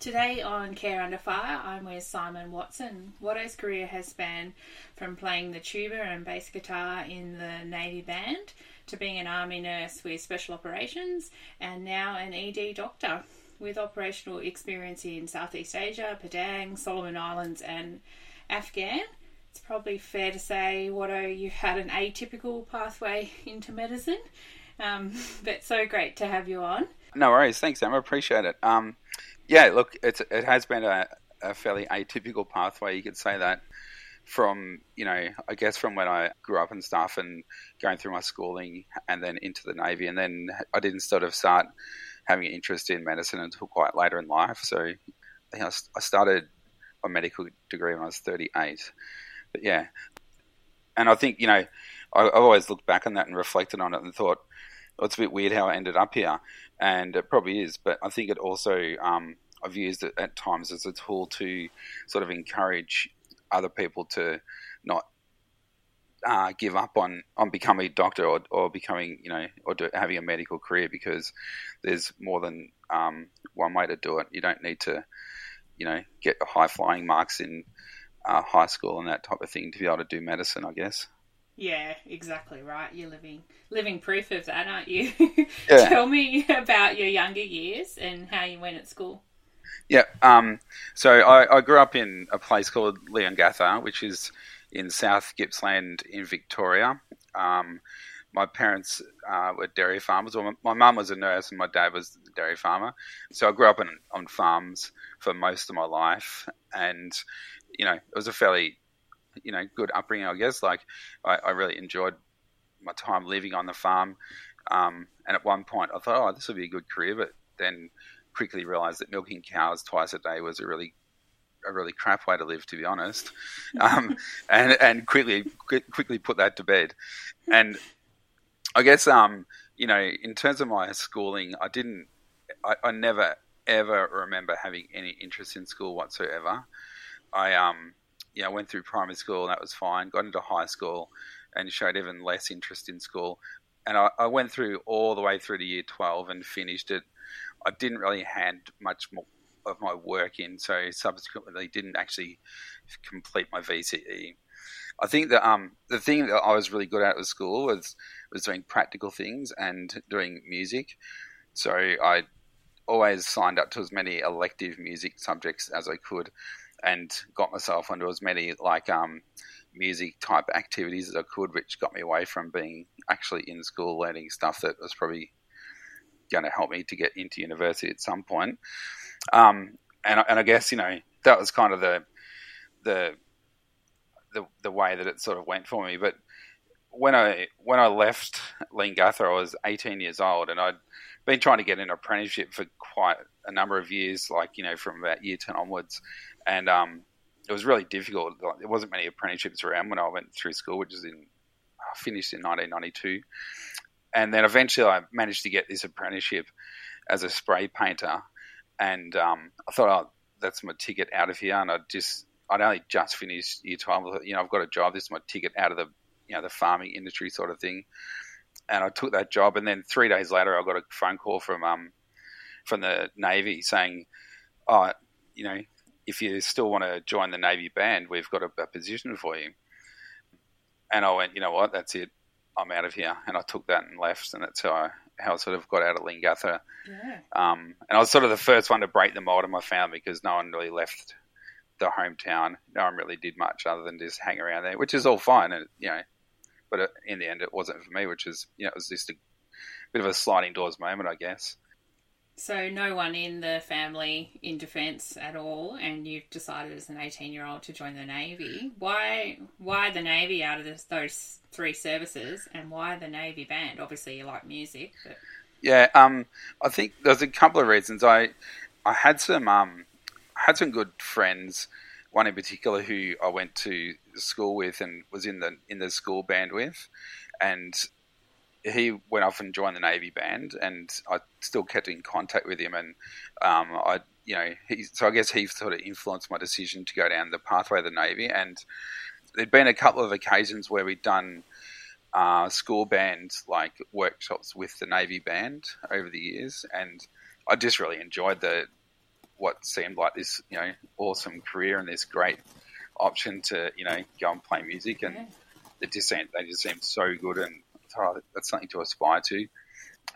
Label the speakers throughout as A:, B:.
A: Today on Care Under Fire, I'm with Simon Watson. Watto's career has spanned from playing the tuba and bass guitar in the Navy Band to being an Army nurse with special operations and now an ED doctor with operational experience in Southeast Asia, Padang, Solomon Islands, and Afghan. It's probably fair to say, Watto, you had an atypical pathway into medicine, um, but so great to have you on.
B: No worries, thanks, Emma. Appreciate it. Um, yeah, look, it's it has been a, a fairly atypical pathway. You could say that from you know I guess from when I grew up and stuff and going through my schooling and then into the navy and then I didn't sort of start having an interest in medicine until quite later in life. So I I started my medical degree when I was 38. But yeah, and I think you know I, have always looked back on that and reflected on it and thought well, it's a bit weird how I ended up here, and it probably is. But I think it also um, I've used it at times as a tool to sort of encourage other people to not uh, give up on, on becoming a doctor or, or becoming, you know, or do, having a medical career because there's more than um, one way to do it. You don't need to, you know, get high flying marks in uh, high school and that type of thing to be able to do medicine, I guess.
A: Yeah, exactly right. You're living living proof of that, aren't you? Yeah. Tell me about your younger years and how you went at school.
B: Yeah. Um, so I, I, grew up in a place called Leongatha, which is in South Gippsland in Victoria. Um, my parents uh, were dairy farmers. Well, my mum was a nurse and my dad was a dairy farmer. So I grew up on farms for most of my life, and you know it was a fairly you know good upbringing, I guess. Like I, I really enjoyed my time living on the farm. Um, and at one point, I thought, oh, this would be a good career, but then quickly realised that milking cows twice a day was a really a really crap way to live, to be honest, um, and and quickly quickly put that to bed. And I guess um, you know, in terms of my schooling, I didn't, I, I never ever remember having any interest in school whatsoever. I um, went through primary school and that was fine. Got into high school and showed even less interest in school. And I, I went through all the way through to year twelve and finished it I didn't really hand much more of my work in, so subsequently didn't actually complete my VCE. I think that um, the thing that I was really good at at school was was doing practical things and doing music. So I always signed up to as many elective music subjects as I could, and got myself onto as many like um, music type activities as I could, which got me away from being actually in school learning stuff that was probably going to help me to get into university at some point. Um, and, and I guess you know that was kind of the the the, the way that it sort of went for me. But when I when I left Leongatha, I was 18 years old, and I'd been trying to get an apprenticeship for quite a number of years, like you know from about year 10 onwards, and um, it was really difficult. Like, there wasn't many apprenticeships around when I went through school, which is in I finished in 1992, and then eventually I managed to get this apprenticeship as a spray painter, and um, I thought, oh, that's my ticket out of here, and I just I'd only just finished year twelve. You know, I've got a job. This is my ticket out of the you know the farming industry sort of thing, and I took that job. And then three days later, I got a phone call from um from the Navy saying, oh, you know, if you still want to join the Navy band, we've got a, a position for you. And I went, you know what, that's it. I'm out of here, and I took that and left, and that's how I how I sort of got out of Leongatha. Yeah. Um, and I was sort of the first one to break the mold in my family because no one really left the hometown. No one really did much other than just hang around there, which is all fine, and you know. But in the end, it wasn't for me, which is you know it was just a bit of a sliding doors moment, I guess.
A: So no one in the family in defence at all, and you've decided as an eighteen-year-old to join the Navy. Why? Why the Navy out of this, those three services, and why the Navy band? Obviously, you like music, but
B: yeah, um, I think there's a couple of reasons. I I had some um, had some good friends. One in particular who I went to school with and was in the in the school band with, and he went off and joined the Navy band, and I still kept in contact with him. And um, I, you know, he, so I guess he sort of influenced my decision to go down the pathway of the Navy. And there'd been a couple of occasions where we'd done uh, school band like workshops with the Navy band over the years, and I just really enjoyed the what seemed like this you know awesome career and this great option to you know go and play music, and
A: Yeah.
B: it just seemed, they just seemed so good, and oh, that's something to aspire to,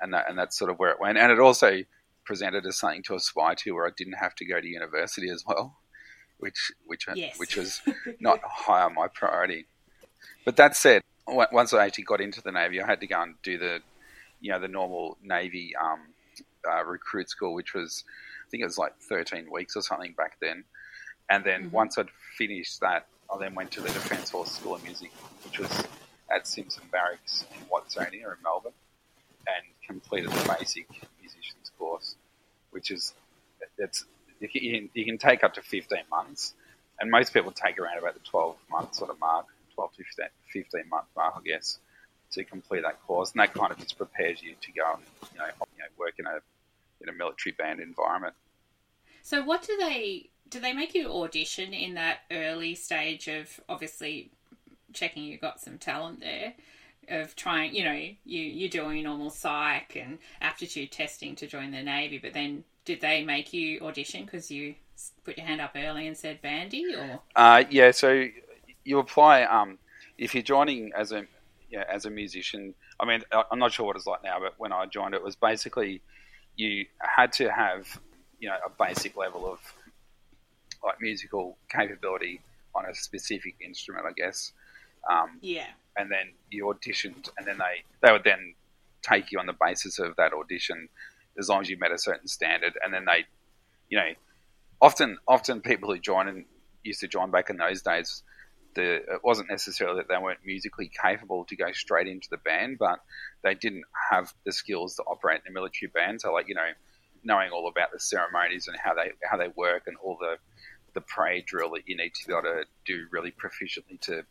B: and that and that's sort of where it went, and it also presented as something to aspire to where I didn't have to go to university as well, which which
A: Yes.
B: which was not high on my priority. But that said, once I actually got into the Navy, I had to go and do the, you know, the normal Navy um, uh, recruit school, which was, I think it was like 13 weeks or something back then. And then
A: Mhm.
B: once I'd finished that, I then went to the Defence Force School of Music, which was at Simpson Barracks in Watsonia in Melbourne, and completed the basic musicians course, which is, it's, you can, you can take up to 15 months and most people take around about the 12 month sort of mark, 12 to 15, 15 month mark, I guess, to complete that course. And that kind of just prepares you to go and you know, you know work in a in a military band environment.
A: So what do they do they make you audition in that early stage of obviously checking you got some talent there of trying you know you you're doing your normal psych and aptitude testing to join the navy but then did they make you audition because you put your hand up early and said bandy or
B: Uh, yeah, so you apply um, if you're joining as a yeah, as a musician. I mean, I'm not sure what it's like now, but when I joined, it was basically you had to have you know a basic level of like musical capability on a specific instrument, I guess. Um,
A: yeah
B: and then you auditioned, and then they they would then take you on the basis of that audition, as long as you met a certain standard, and then they, you know, often often people who join and used to join back in those days, the it wasn't necessarily that they weren't musically capable to go straight into the band, but they didn't have the skills to operate in a military band. So like you know, knowing all about the ceremonies and how they how they work and all the the parade drill that you need to be able to do really proficiently to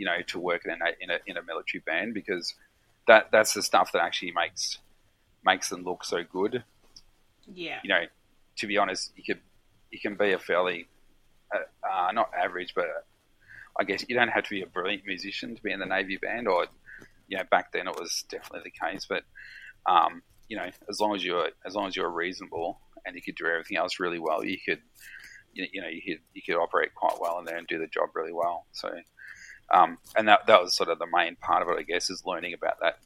B: you know, to work in a in a, in a military band because that that's the stuff that actually makes makes them look so good.
A: yeah
B: You know, to be honest, you could you can be a fairly uh, uh, not average, but I guess you don't have to be a brilliant musician to be in the navy band. Or you know, back then it was definitely the case. But um, you know, as long as you're as long as you're reasonable and you could do everything else really well, you could you you know you could you could operate quite well in there and do the job really well. So. Um, and that, that was sort of the main part of it, I guess, is learning about that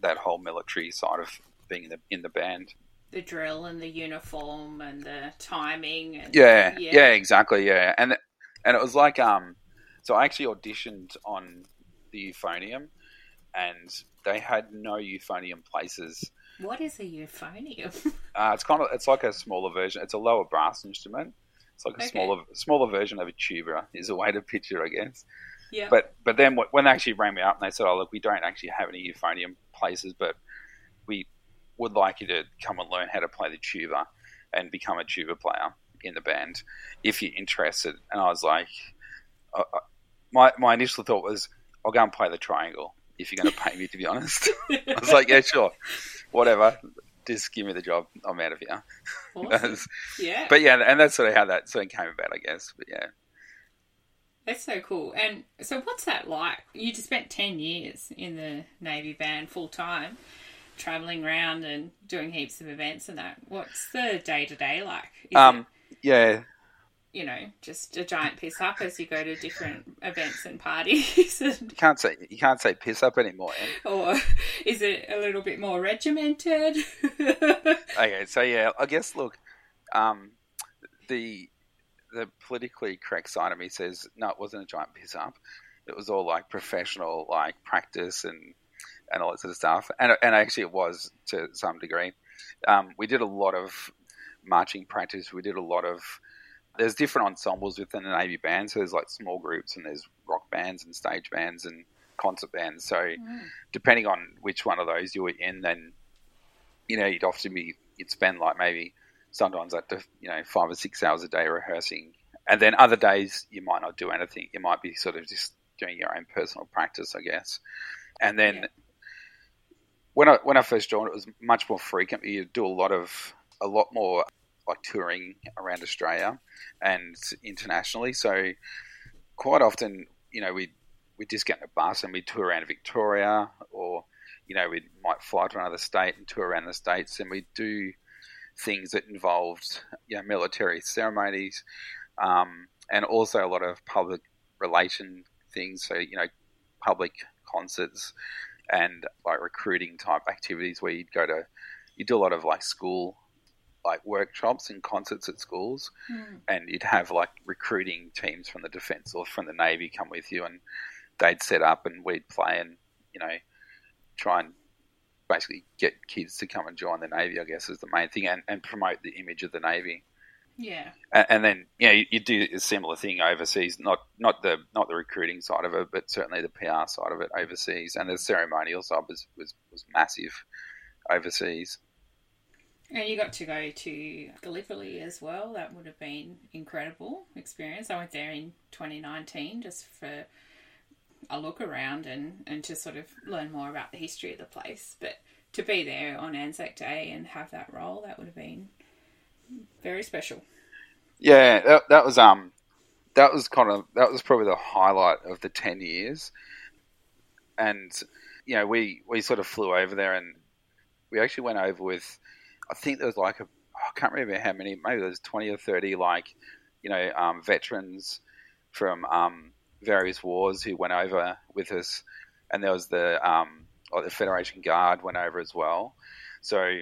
B: that whole military side of being in the in the band.
A: the drill and the uniform and the timing and
B: Yeah,
A: yeah,
B: yeah, exactly, yeah. And and it was like, um, so I actually auditioned on the euphonium, and they had no euphonium places.
A: what is a euphonium
B: Uh, it's kind of it's like a smaller version. It's a lower brass instrument. It's like a
A: Okay.
B: smaller smaller version of a tuba is a way to picture, I guess.
A: Yeah
B: But but then when they actually rang me up and they said, "Oh look, we don't actually have any euphonium places, but we would like you to come and learn how to play the tuba and become a tuba player in the band if you're interested." And I was like, uh, my my initial thought was, "I'll go and play the triangle if you're going to pay me." To be honest, I was like, "Yeah, sure, whatever." Just give me the job. I'm out of here.
A: Awesome. yeah
B: but yeah, and that's sort of how that sort of came about, I guess. But yeah,
A: That's so cool. And so, what's that like? You just spent 10 years in the Navy band full time, traveling around and doing heaps of events and that. What's the day to day like? Is
B: um,
A: it,
B: yeah,
A: you know, just a giant piss up as you go to different events and parties? And,
B: you can't say you can't say piss up anymore.
A: Or is it a little bit more regimented?
B: Okay, so yeah, I guess look, um, the the politically correct side of me says no, it wasn't a giant piss up. It was all like professional, like practice and and all that sort of stuff. And and actually, it was to some degree. Um, we did a lot of marching practice. We did a lot of there's different ensembles within the Navy band. So there's like small groups and there's rock bands and stage bands and concert bands. So
A: Mm.
B: depending on which one of those you were in, then you know you'd often be you'd spend like maybe sometimes up to you know five or six hours a day rehearsing, and then other days you might not do anything. You might be sort of just doing your own personal practice, I guess. And then
A: Yeah.
B: when I when I first joined, it was much more frequent. You do a lot of a lot more like touring around Australia and internationally. So quite often, you know, we we'd just get in a bus and we'd tour around Victoria, or you know, we might fly to another state and tour around the states, and we'd do things that involved you know military ceremonies, um, and also a lot of public relation things. So you know, public concerts and like recruiting type activities where you'd go to, you do a lot of like school like workshops and concerts at schools,
A: Mm.
B: and you'd have like recruiting teams from the defence or from the navy come with you, and they'd set up and we'd play and you know try and basically get kids to come and join the navy. I guess is the main thing, and, and promote the image of the navy.
A: Yeah.
B: And, and then yeah, you, you do a similar thing overseas, not not the not the recruiting side of it, but certainly the PR side of it overseas, and the ceremonial side was was, was massive overseas.
A: And you got to go to Gallipoli as well. That would have been incredible experience. I went there in 2019 just for a look around and, and to sort of learn more about the history of the place. But to be there on Anzac Day and have that role, that would have been very special.
B: Yeah, that, that was um, that was kind of that was probably the highlight of the ten years, and you know we we sort of flew over there and we actually went over with, I think there was like a I can't remember how many maybe there was twenty or thirty like, you know, um, veterans from um, various wars who went over with us, and there was the um, like the Federation Guard went over as well, so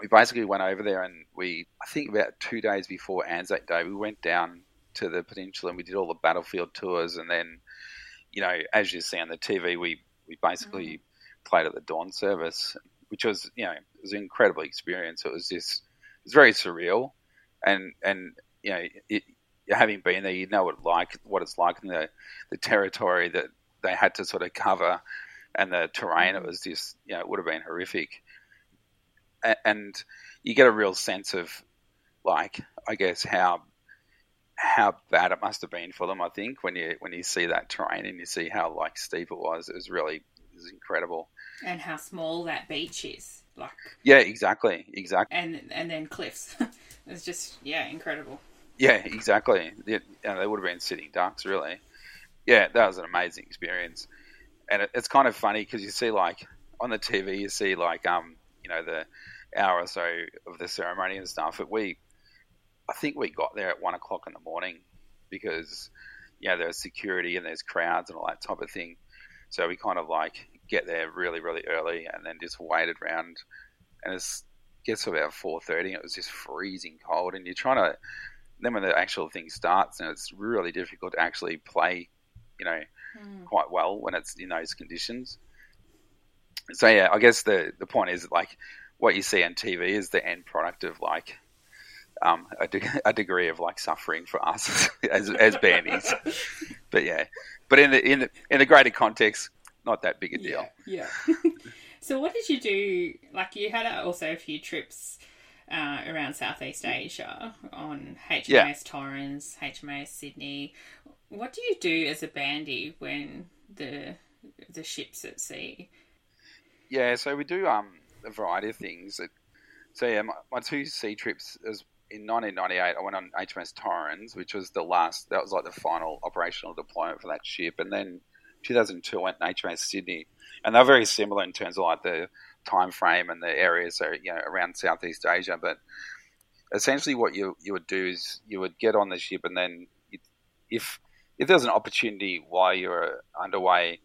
B: we basically went over there and we, I think about two days before Anzac Day, we went down to the peninsula and we did all the battlefield tours. And then, you know, as you see on the TV, we, we basically played at the dawn service, which was, you know, it was an incredible experience. It was just, it was very surreal. And, and, you know, it, having been there, you know what like what it's like in the, the territory that they had to sort of cover and the terrain. It mm-hmm. was just, you know, it would have been horrific and you get a real sense of like I guess how how bad it must have been for them. I think when you when you see that terrain and you see how like steep it was, it was really it was incredible.
A: And how small that beach is. Like
B: Yeah, exactly, exactly.
A: and and then cliffs. it's just yeah, incredible.
B: Yeah, exactly. Know, they would have been sitting ducks, really. Yeah, that was an amazing experience, and it, it's kind of funny because you see like on the TV, you see like um you know the hour or so of the ceremony and stuff. But we, I think we got there at one o'clock in the morning because know there's security and there's crowds and all that type of thing. So we kind of like get there really really early and then just waited around, and it's gets about four thirty. It was just freezing cold, and you're trying to. Then when the actual thing starts, and it's really difficult to actually play, you know,
A: Mm.
B: quite well when it's in those conditions. So yeah, I guess the the point is like what you see on TV is the end product of like um, a, de- a degree of like suffering for us as as bandies. but yeah, but in the in the in the greater context, not that big a deal.
A: Yeah. yeah. so what did you do? Like you had also a few trips uh, around Southeast Asia on HMAS
B: Yeah.
A: Torrens, HMAS Sydney. What do you do as a bandy when the the ships at sea?
B: Yeah, so we do um a variety of things. So yeah, my, my two sea trips is in 1998. I went on HMS Torrens, which was the last. That was like the final operational deployment for that ship, and then 2002 I went on HMS Sydney, and they're very similar in terms of like the time frame and the areas. So you know around Southeast Asia, but essentially what you you would do is you would get on the ship, and then if if there's an opportunity while you're underway,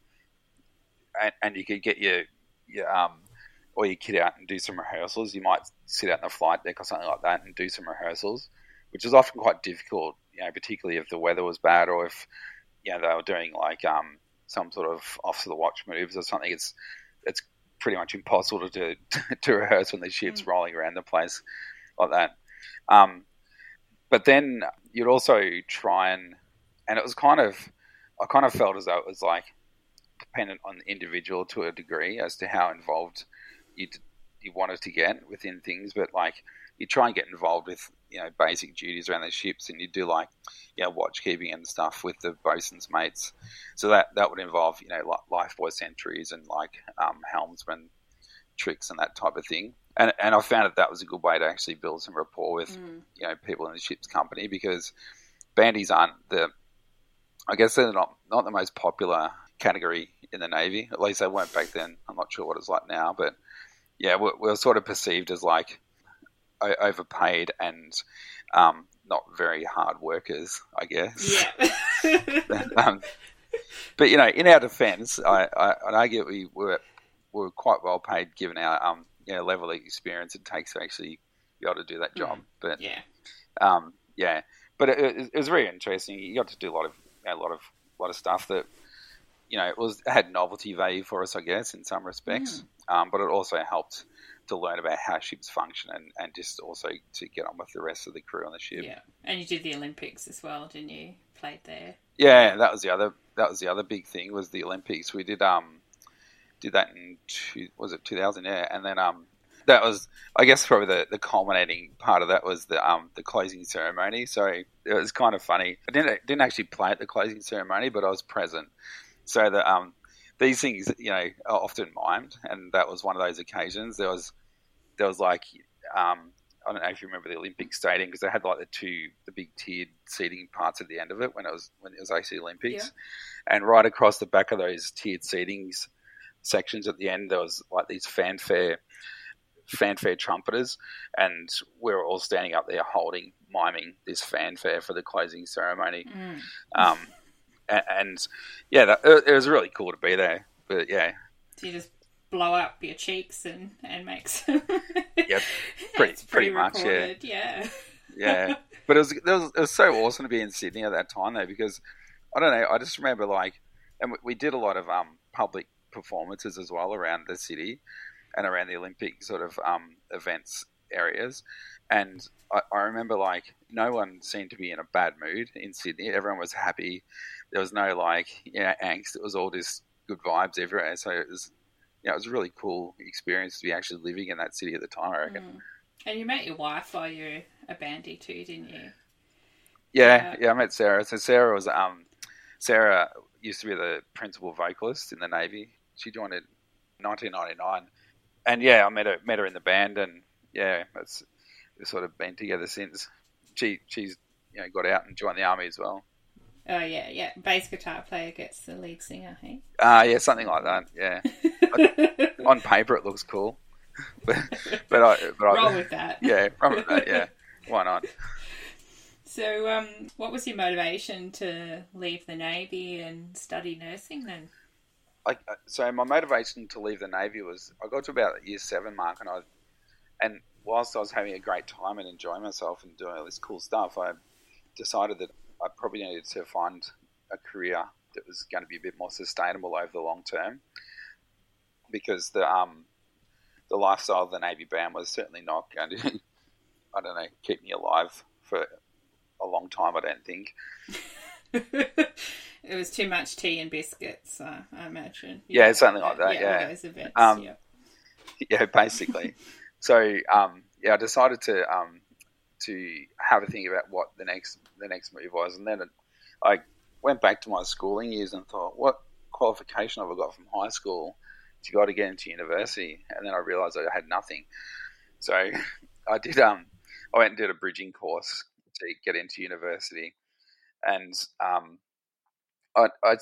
B: and, and you could get your your um or your kid out and do some rehearsals. You might sit out in the flight deck or something like that and do some rehearsals, which is often quite difficult, you know, particularly if the weather was bad or if, you know, they were doing like um, some sort of off the watch moves or something. It's it's pretty much impossible to to, to rehearse when the ship's rolling around the place like that. Um, but then you'd also try and, and it was kind of, I kind of felt as though it was like dependent on the individual to a degree as to how involved you you wanted to get within things, but like you try and get involved with you know basic duties around the ships, and you do like you know watch keeping and stuff with the bosun's mates. So that that would involve you know like lifebuoy sentries and like um, helmsman tricks and that type of thing. And and I found that that was a good way to actually build some rapport with
A: Mm.
B: you know people in the ship's company because bandies aren't the I guess they're not not the most popular category in the Navy. At least they weren't back then. I'm not sure what it's like now, but yeah, we're, we're sort of perceived as like overpaid and um, not very hard workers, I guess.
A: Yeah.
B: um, but you know, in our defence, I, I, I'd argue we were were quite well paid given our um, you know, level of experience it takes to actually be able to do that job. Mm. But
A: yeah,
B: um, yeah, but it, it, was very interesting. You got to do a lot of you know, a lot of lot of stuff that you know it was had novelty value for us, I guess, in some respects. Mm. Um, but it also helped to learn about how ships function and, and just also to get on with the rest of the crew on the ship.
A: Yeah, and you did the Olympics as well, didn't you? Played there.
B: Yeah, that was the other that was the other big thing was the Olympics. We did um did that in two, was it 2000 yeah and then um that was I guess probably the, the culminating part of that was the um the closing ceremony. So it was kind of funny. I didn't didn't actually play at the closing ceremony, but I was present. So the um these things you know are often mimed, and that was one of those occasions. There was there was like um I don't know if you remember the Olympic stadium because they had like the two the big tiered seating parts at the end of it when it was when it was actually Olympics, yeah. and right across the back of those tiered seatings sections at the end there was like these fanfare fanfare trumpeters, and we were all standing up there holding, miming this fanfare for the closing ceremony. Mm. Um, and, and, yeah, that, it, it was really cool to be there. But yeah,
A: so you just blow up your cheeks and and make some.
B: yeah, pretty pretty, much. Yeah,
A: yeah,
B: yeah. But it was, it was it was so awesome to be in Sydney at that time though because I don't know. I just remember like, and we, we did a lot of um public performances as well around the city and around the Olympic sort of um, events areas. And I, I, remember like no one seemed to be in a bad mood in Sydney. Everyone was happy. There was no like yeah angst. It was all just good vibes everywhere. So it was yeah, it was a really cool experience to be actually living in that city at the time. I reckon. Mm.
A: And you met your wife while you were a bandy too, didn't you?
B: Yeah, uh, yeah, I met Sarah. So Sarah was um, Sarah used to be the principal vocalist in the Navy. She joined in 1999 and yeah, I met her met her in the band, and yeah, it's we've sort of been together since. She she's you know got out and joined the army as well.
A: Oh yeah, yeah. Bass guitar player gets the lead singer, hey?
B: Ah, uh, yeah, something like that. Yeah. on paper, it looks cool, but but I but
A: roll I, with that.
B: Yeah, roll with that. Yeah, why not?
A: So, um, what was your motivation to leave the navy and study nursing then?
B: I, so my motivation to leave the navy was I got to about year seven mark, and I and whilst I was having a great time and enjoying myself and doing all this cool stuff, I decided that I probably needed to find a career that was going to be a bit more sustainable over the long term, because the um the lifestyle of the navy band was certainly not going to I don't know keep me alive for a long time. I don't think.
A: it was too much tea and biscuits, uh, I imagine.
B: Yeah, yeah something like that. Yeah, yeah. those events. Um, yeah. yeah, basically. so um, yeah, I decided to um, to have a think about what the next the next move was, and then it, I went back to my schooling years and thought, what qualification have I got from high school to go to get into university? And then I realised I had nothing. So I did. Um, I went and did a bridging course to get into university, and um, I, I,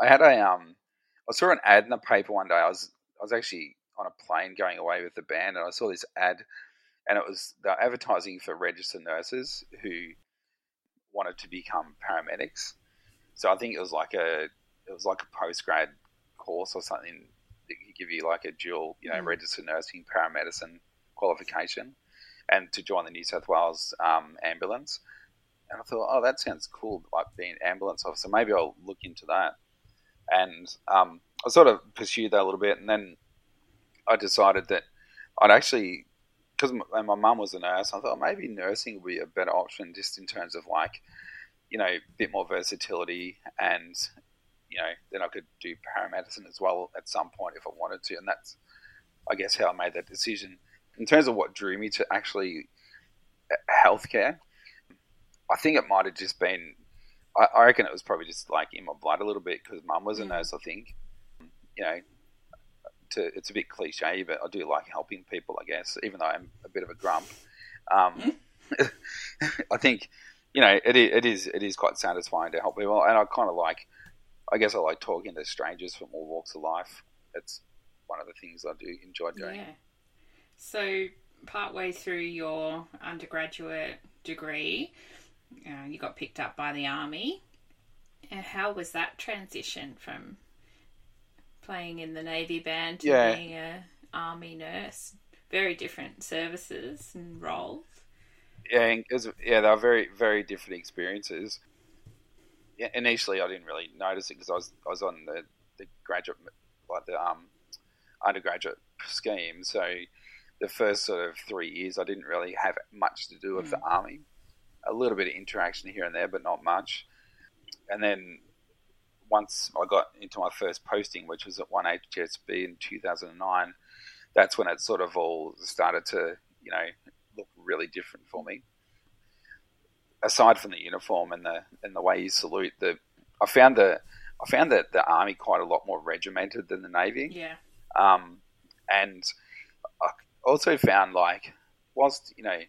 B: I had a um, I saw an ad in the paper one day. I was I was actually on a plane going away with the band, and I saw this ad, and it was the advertising for registered nurses who wanted to become paramedics. So I think it was like a it was like a post grad course or something that could give you like a dual, you know, mm. registered nursing paramedicine qualification, and to join the New South Wales um, ambulance and I thought, oh, that sounds cool, like being an ambulance officer. Maybe I'll look into that. And um, I sort of pursued that a little bit, and then I decided that I'd actually, because my, my mum was a nurse, I thought maybe nursing would be a better option, just in terms of like, you know, a bit more versatility, and you know, then I could do paramedicine as well at some point if I wanted to, and that's, I guess, how I made that decision. In terms of what drew me to actually uh, healthcare, I think it might have just been. I, I, reckon it was probably just like in my blood a little bit because mum was a mm. nurse. I think, you know, to, it's a bit cliche, but I do like helping people. I guess, even though I'm a bit of a grump. Um. I think you know, it it is it is quite satisfying to help people, and I kind of like, I guess I like talking to strangers from all walks of life. It's one of the things I do enjoy doing.
A: Yeah. So, partway through your undergraduate degree, uh, you got picked up by the army. And how was that transition from playing in the navy band to
B: Yeah.
A: being a army nurse? Very different services and roles.
B: yeah, and 'cause- yeah, they were very, very different experiences. Yeah, initially, I didn't really notice it because I was, I was on the, the graduate, like the um, undergraduate scheme. So the first sort of three years, I didn't really have much to do with the army. A little bit of interaction here and there, but not much. And then once I got into my first posting, which was at 1HSB in 2009, that's when it sort of all started to, you know, look really different for me. Aside from the uniform and the and the way you salute, the I found the I found that the army quite a lot more regimented than the navy,
A: Yeah.
B: um, and I also found like whilst you know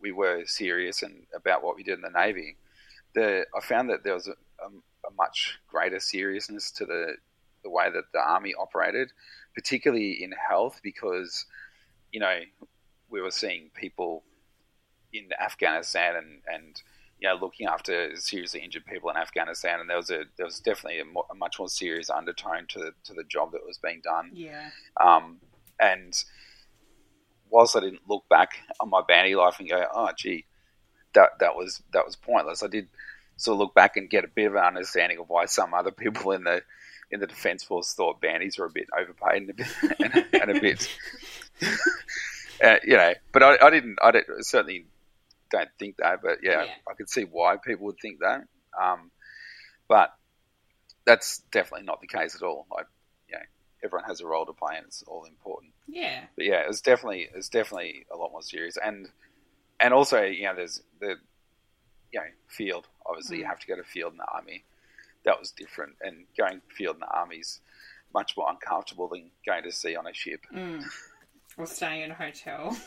B: we were serious and about what we did in the navy, the I found that there was a, a, a much greater seriousness to the the way that the army operated, particularly in health, because you know we were seeing people in Afghanistan and and you know looking after seriously injured people in Afghanistan, and there was a there was definitely a, mo- a much more serious undertone to the, to the job that was being done.
A: Yeah.
B: Um, and whilst I didn't look back on my bandy life and go, oh gee, that that was that was pointless, I did sort of look back and get a bit of an understanding of why some other people in the in the defence force thought bandies were a bit overpaid and a bit and, and a bit, uh, you know. But I, I didn't. I didn't, certainly don't think that. But yeah,
A: Yeah.
B: I could see why people would think that. Um, but that's definitely not the case at all. Like, you know, everyone has a role to play, and it's all important.
A: Yeah.
B: But yeah, it's definitely it's definitely a lot more serious, and and also you know there's the you know field. Obviously, you
A: Mm.
B: have to go to field in the army. That was different, and going field in the army is much more uncomfortable than going to sea on a ship.
A: Mm. Or staying in a hotel.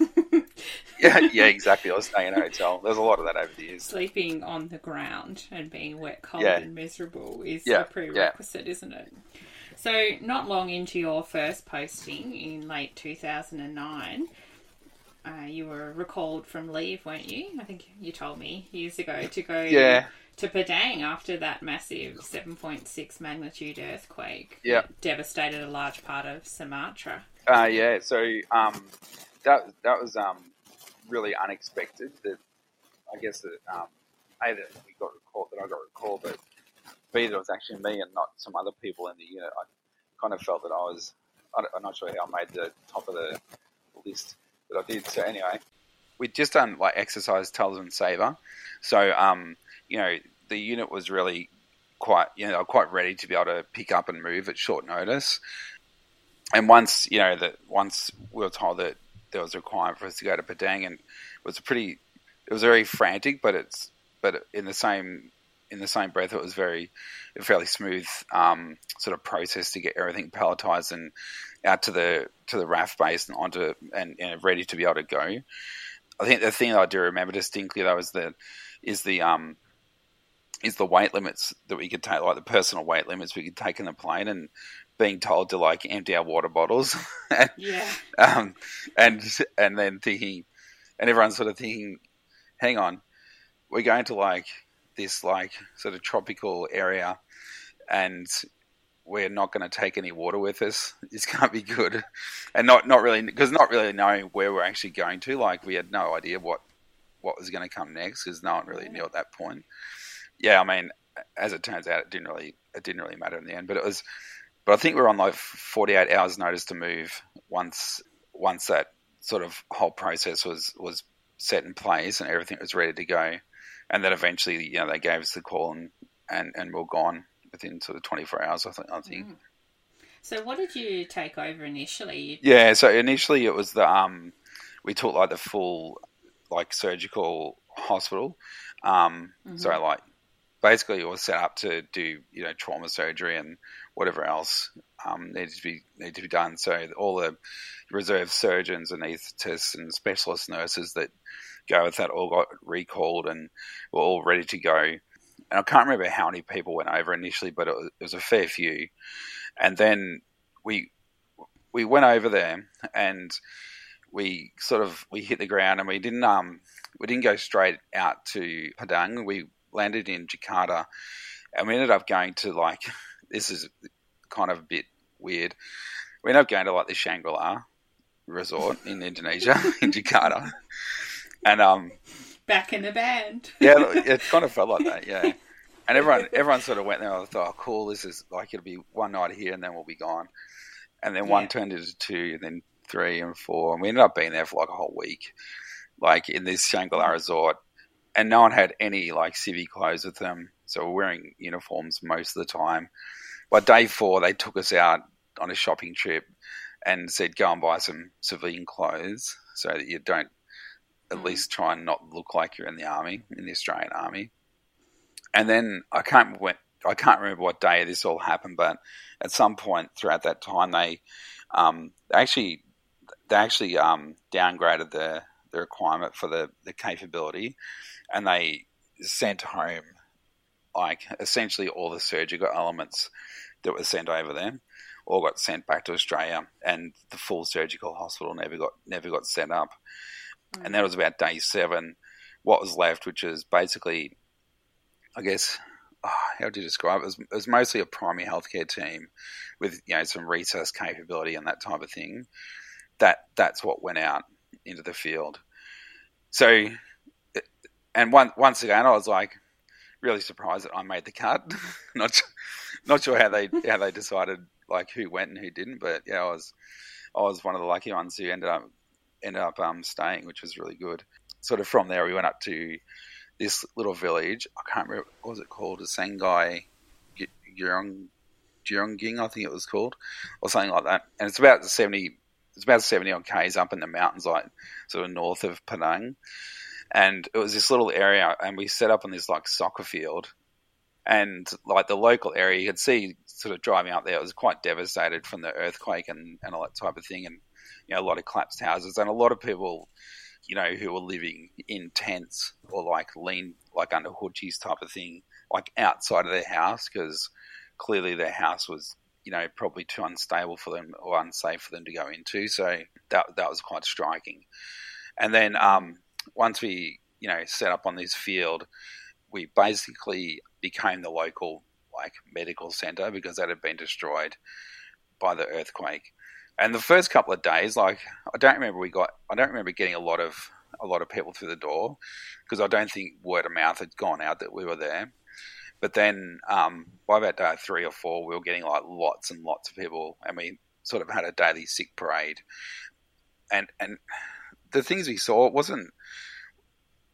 B: Yeah, yeah, exactly. I was staying in a hotel. There's a lot of that over the years.
A: Sleeping on the ground and being wet, cold,
B: Yeah.
A: and miserable is
B: Yeah,
A: a prerequisite, isn't it? So, not long into your first posting in late 2009, uh, you were recalled from leave, weren't you? I think you told me years ago to go
B: Yeah.
A: to Padang after that massive 7.6 magnitude earthquake
B: Yeah.
A: that devastated a large part of Sumatra.
B: Uh, yeah, so um, that that was um, really unexpected. That I guess that um, a that we got recalled, that I got recalled, but b that it was actually me and not some other people in the unit. I kind of felt that I was. I'm not sure how I made the top of the list, but I did. So anyway, we'd just done like exercise Talisman Sabre, so um, you know the unit was really quite you know quite ready to be able to pick up and move at short notice and once you know that once we were told that there was a requirement for us to go to Padang, and it was a pretty, it was very frantic, but it's but in the same in the same breath, it was very a fairly smooth um, sort of process to get everything palletized and out to the to the RAAF base and onto and, and ready to be able to go. I think the thing that I do remember distinctly though is the is the um is the weight limits that we could take, like the personal weight limits we could take in the plane, and being told to like empty our water bottles, and,
A: Yeah.
B: um, and and then thinking, and everyone's sort of thinking, hang on, we're going to like this like sort of tropical area, and we're not going to take any water with us. This can't be good, and not not really because not really knowing where we're actually going to. Like we had no idea what what was going to come next because no one really knew at that point. Yeah, I mean, as it turns out, it didn't really it didn't really matter in the end. But it was, but I think we we're on like forty eight hours notice to move once once that sort of whole process was was set in place and everything was ready to go, and then eventually you know they gave us the call and and and we we're gone within sort of twenty four hours. I think I think.
A: Mm. So, what did you take over initially?
B: Yeah, so initially it was the um, we took like the full like surgical hospital. Um, so
A: Mhm.
B: like basically it was set up to do you know trauma surgery and whatever else um, needed to be needed to be done. So all the reserve surgeons, and anaesthetists, and specialist nurses that go with that all got recalled and were all ready to go. And I can't remember how many people went over initially, but it was, it was a fair few. And then we we went over there and we sort of we hit the ground and we didn't um we didn't go straight out to Padang. We landed in Jakarta and we ended up going to like this is kind of a bit weird. We ended up going to like the Shangri La resort in Indonesia in Jakarta, and um,
A: back in the band.
B: yeah, it kind of felt like that. Yeah, and everyone everyone sort of went there. I thought, oh, cool. This is like it'll be one night here, and then we'll be gone. And then one turned into two, and then three and four, and we ended up being there for like a whole week, like in this Shangri La resort. And no one had any like civvy clothes with them, so we're wearing uniforms most of the time. By day four, they took us out on a shopping trip and said, go and buy some civilian clothes so that you don't at mm. least try and not look like you're in the army, in the Australian army. And then I can't I can't remember what day this all happened, but at some point throughout that time, they um, actually they actually um, downgraded the the requirement for the the capability, and they sent home like essentially all the surgical elements that were sent over there all got sent back to Australia, and the full surgical hospital never got never got set up. Mm. And that was about day seven. What was left, which is basically, I guess, oh, how do you describe it? It was, it was, mostly a primary healthcare team with you know some resource capability and that type of thing. That that's what went out into the field. So, and one, once again, I was like really surprised that I made the cut. not not sure how they how they decided like who went and who didn't, but yeah, I was I was one of the lucky ones who ended up ended up um, staying, which was really good. Sort of from there, we went up to this little village. I can't remember what was it called, a Sangai Gyeong Gyeongging, I think it was called, or something like that. And it's about seventy. It's about seventy odd k's up in the mountains, like sort of north of Padang. And it was this little area, and we set up on this like soccer field, and like the local area, you could see sort of driving out there, it was quite devastated from the earthquake and, and all that type of thing, and you know a lot of collapsed houses, and a lot of people, you know, who were living in tents or like lean like under hoochies type of thing, like outside of their house because clearly their house was you know probably too unstable for them or unsafe for them to go into. So that that was quite striking. And then um, once we you know set up on this field, we basically became the local like medical center because that had been destroyed by the earthquake. And the first couple of days, like I don't remember we got, I don't remember getting a lot of a lot of people through the door because I don't think word of mouth had gone out that we were there. But then um, by about day three or four, we were getting like lots and lots of people, and we sort of had a daily sick parade. And and the things we saw it wasn't.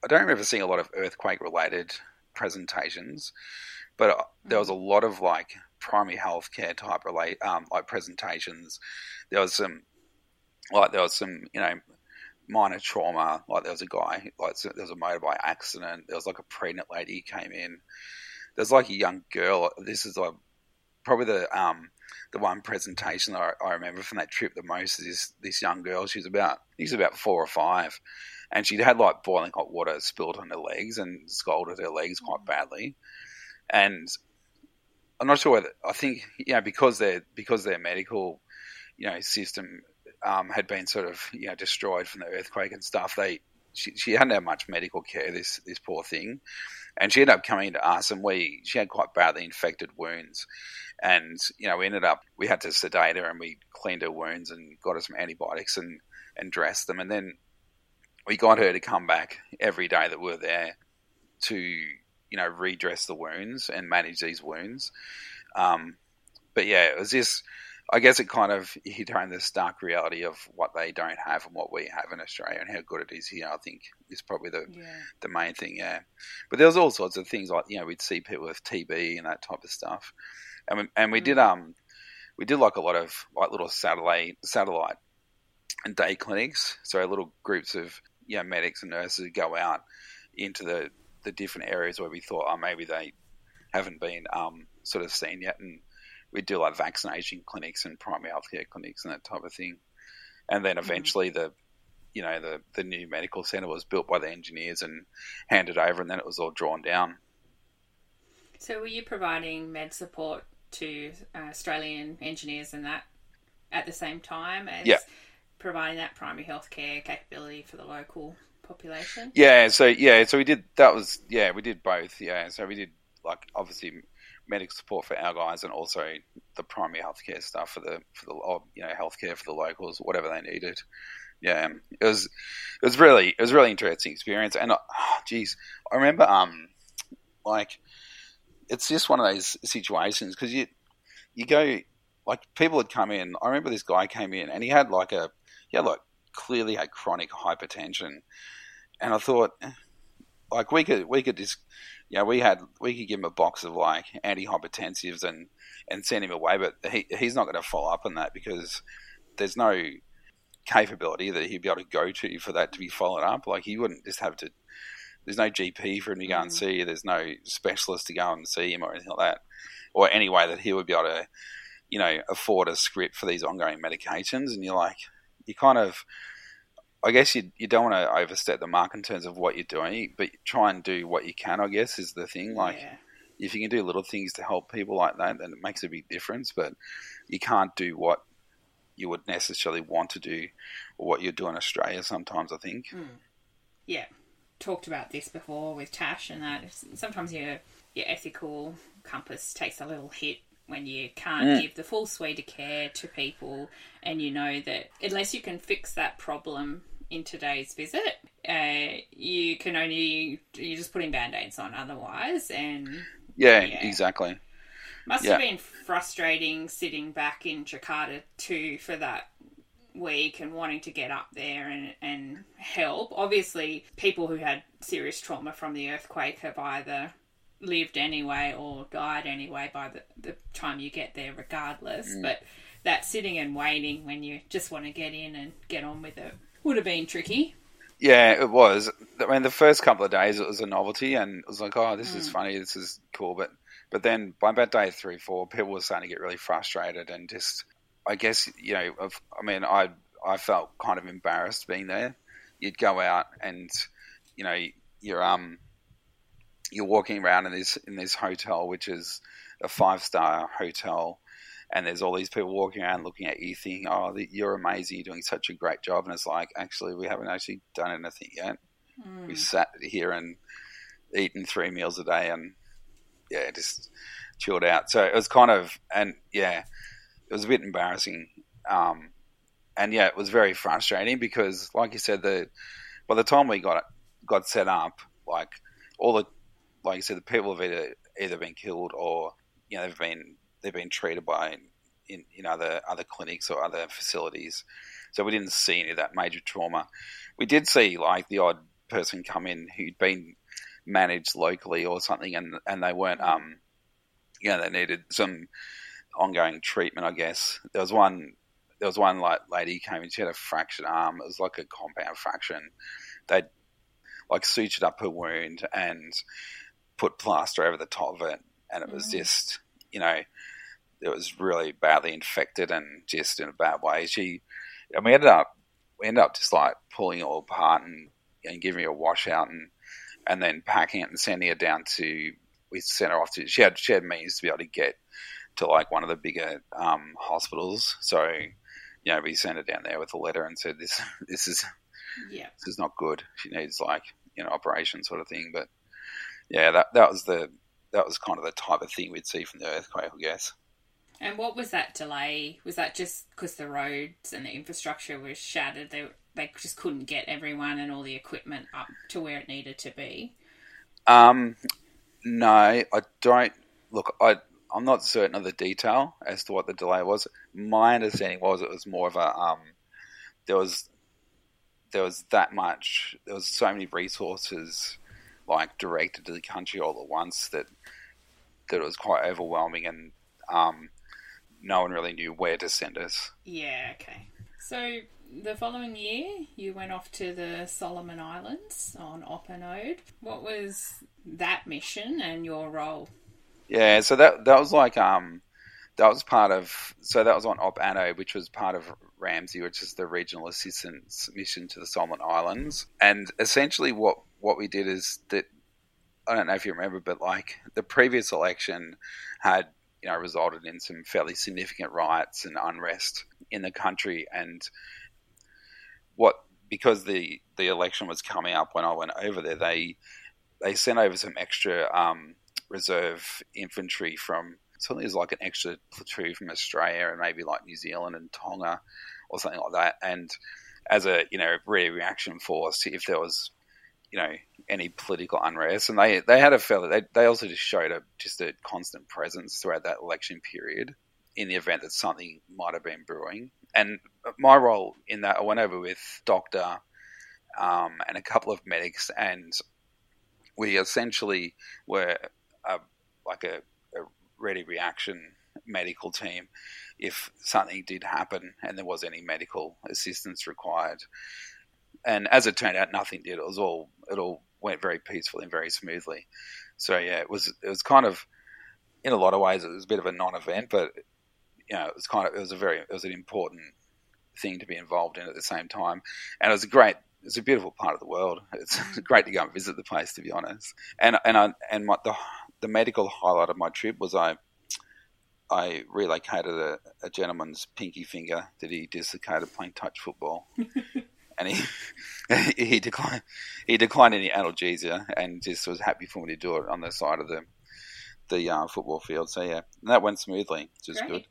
B: I don't remember seeing a lot of earthquake related presentations, but uh, there was a mm. lot of like primary healthcare type relate um, like presentations. There was some like there was some you know minor trauma. Like there was a guy like there was a motorbike accident. There was like a pregnant lady came in. There's like a young girl. This is like probably the um the one presentation I, I remember from that trip the most is this, this young girl. She's about she's about four or five, and she'd had like boiling hot water spilled on her legs and scalded her legs quite badly and I'm not sure whether I think you know because their because their medical you know system um, had been sort of you know destroyed from the earthquake and stuff. They she, she hadn't had much medical care. This this poor thing, and she ended up coming to us, and we she had quite badly infected wounds, and you know we ended up we had to sedate her and we cleaned her wounds and got her some antibiotics and and dressed them, and then we got her to come back every day that we were there to you know redress the wounds and manage these wounds. Um, but yeah, it was just. I guess it kind of hit home the stark reality of what they don't have and what we have in Australia and how good it is here. I think is probably the yeah. the main thing. Yeah, but there was all sorts of things like you know we'd see people with TB and that type of stuff, and we, and we mm. did um we did like a lot of like little satellite satellite and day clinics. So little groups of you know medics and nurses would go out into the the different areas where we thought, oh, maybe they haven't been um, sort of seen yet, and we do like vaccination clinics and primary healthcare clinics and that type of thing. And then mm-hmm. eventually, mm-hmm. the you know the the new medical center was built by the engineers and handed over, and then it was all drawn down.
A: So, were you providing med support to uh, Australian engineers and that at the same time as
B: Yeah.
A: providing that primary healthcare capability for the local population?
B: Yeah, so yeah, so we did that was yeah, we did both. Yeah, so we did like obviously medical support for our guys and also the primary healthcare stuff for the for the or, you know healthcare for the locals, whatever they needed. Yeah, it was it was really it was really interesting experience, and oh, geez, I remember um like it's just one of those situations because you you go like people had come in. I remember this guy came in and he had like a yeah like clearly had chronic hypertension, and I thought like we could we could just you know we had we could give him a box of like antihypertensives and and send him away, but he he's not going to follow up on that because there's no capability that he'd be able to go to for that to be followed up. Like he wouldn't just have to. There's no GP for him to go and
A: Mhm.
B: see. There's no specialist to go and see him or anything like that, or any way that he would be able to, you know, afford a script for these ongoing medications. And you're like, you kind of, I guess you you don't want to overstep the mark in terms of what you're doing, but try and do what you can. I guess is the thing. Like
A: yeah.
B: if you can do little things to help people like that, then it makes a big difference. But you can't do what you would necessarily want to do or what you do in Australia sometimes, I think.
A: yeah, talked about this before with Tash, and that sometimes your your ethical compass takes a little hit when you can't
B: Mm.
A: give the full suite of care to people, and you know that unless you can fix that problem in today's visit, uh, you can only you're just putting band aids on otherwise, and
B: Yeah,
A: Yeah.
B: exactly.
A: must
B: Yeah.
A: have been frustrating sitting back in Jakarta too for that week and wanting to get up there and, and help. Obviously, people who had serious trauma from the earthquake have either lived anyway or died anyway by the, the time you get there, regardless. But that sitting and waiting when you just want to get in and get on with it would have been tricky.
B: Yeah, it was. I mean, the first couple of days it was a novelty, and it was like, oh, this is funny, this is cool. But but then by about day three, four, people were starting to get really frustrated and just, I guess, you know, I mean, I I felt kind of embarrassed being there. You'd go out and, you know, you're um you're walking around in this in this hotel, which is a five star hotel. And there's all these people walking around looking at you, thinking, "Oh, you're amazing! You're doing such a great job." And it's like, actually, we haven't actually done anything yet. We sat here and eaten three meals a day, and yeah, just chilled out. So it was kind of, and yeah, it was a bit embarrassing. Um, and yeah, it was very frustrating because, like you said, the by the time we got got set up, like all the, like you said, the people have either either been killed or you know they've been they've been treated by in in other other clinics or other facilities. So we didn't see any of that major trauma. We did see like the odd person come in who'd been managed locally or something, and and they weren't um, you know, they needed some ongoing treatment. I guess there was one. There was one like lady who came in. She had a fractured arm. It was like a compound fracture. And they like sutured up her wound and put plaster over the top of it, and it was
A: Mhm.
B: just you know it was really badly infected and just in a bad way. She and we ended up we ended up just like pulling it all apart and, and giving her a washout and and then packing it and sending her down to we sent her off to she had she had means to be able to get to like one of the bigger um, hospitals. So you know we sent her down there with a letter and said this this is
A: Yeah.
B: this is not good. She needs like you know operation sort of thing. But yeah, that that was the that was kind of the type of thing we'd see from the earthquake, I guess.
A: And what was that delay? Was that just because the roads and the infrastructure was shattered? They they just couldn't get everyone and all the equipment up to where it needed to be.
B: Um, no, I don't. Look, I I'm not certain of the detail as to what the delay was. My understanding was it was more of a um, there was there was that much there was so many resources like directed to the country all at once that that it was quite overwhelming and um, no one really knew where to send us.
A: Yeah. Okay. So the following year, you went off to the Solomon Islands on Op Anode. What was that mission and your role?
B: Yeah, so that that was like um that was part of so that was on Op Anode, which was part of RAMSI, which is the regional assistance mission to the Solomon Islands. And essentially, what what we did is that I don't know if you remember, but like the previous election had you know resulted in some fairly significant riots and unrest in the country, and what because the the election was coming up when I went over there, they they sent over some extra um, reserve infantry from something was like an extra platoon from Australia and maybe like New Zealand and Tonga or something like that. And as a you know rear reaction force, if there was you know any political unrest, and they they had a fairly they they also just showed a just a constant presence throughout that election period in the event that something might have been brewing. And my role in that, I went over with Doctor um, and a couple of medics, and we essentially were a, like a ready reaction medical team if something did happen and there was any medical assistance required. And as it turned out, nothing did. It was all it all went very peacefully and very smoothly. So yeah, it was it was kind of in a lot of ways it was a bit of a non-event, but you know it was kind of it was a very it was an important thing to be involved in at the same time, and it was a great it's a beautiful part of the world. It's great to go and visit the place, to be honest. And and I, and my, the the medical highlight of my trip was I I relocated a, a gentleman's pinky finger that he dislocated playing touch football, and he he declined he declined any analgesia and just was happy for me to do it on the side of the the uh, football field. So yeah, that went smoothly, which is good.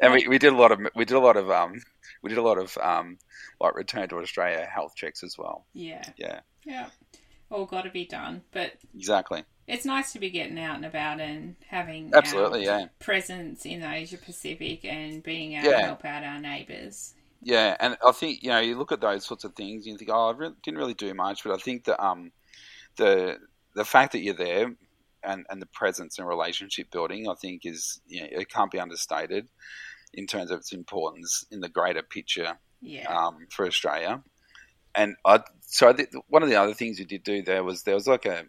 B: and we, we did a lot of we did a lot of um we did a lot of um like return to Australia health checks as well.
A: Yeah.
B: Yeah.
A: Yeah all got to be done. But
B: exactly,
A: it's nice to be getting out and about and having
B: absolutely yeah
A: presence in Asia Pacific and being able yeah. to help out our neighbours.
B: Yeah, and I think you know you look at those sorts of things and you think, oh, I really, didn't really do much, but I think that um the the fact that you're there and, and the presence and relationship building, I think is you know, it can't be understated in terms of its importance in the greater picture
A: yeah.
B: um, for Australia and I so I one of the other things we did do there was there was like a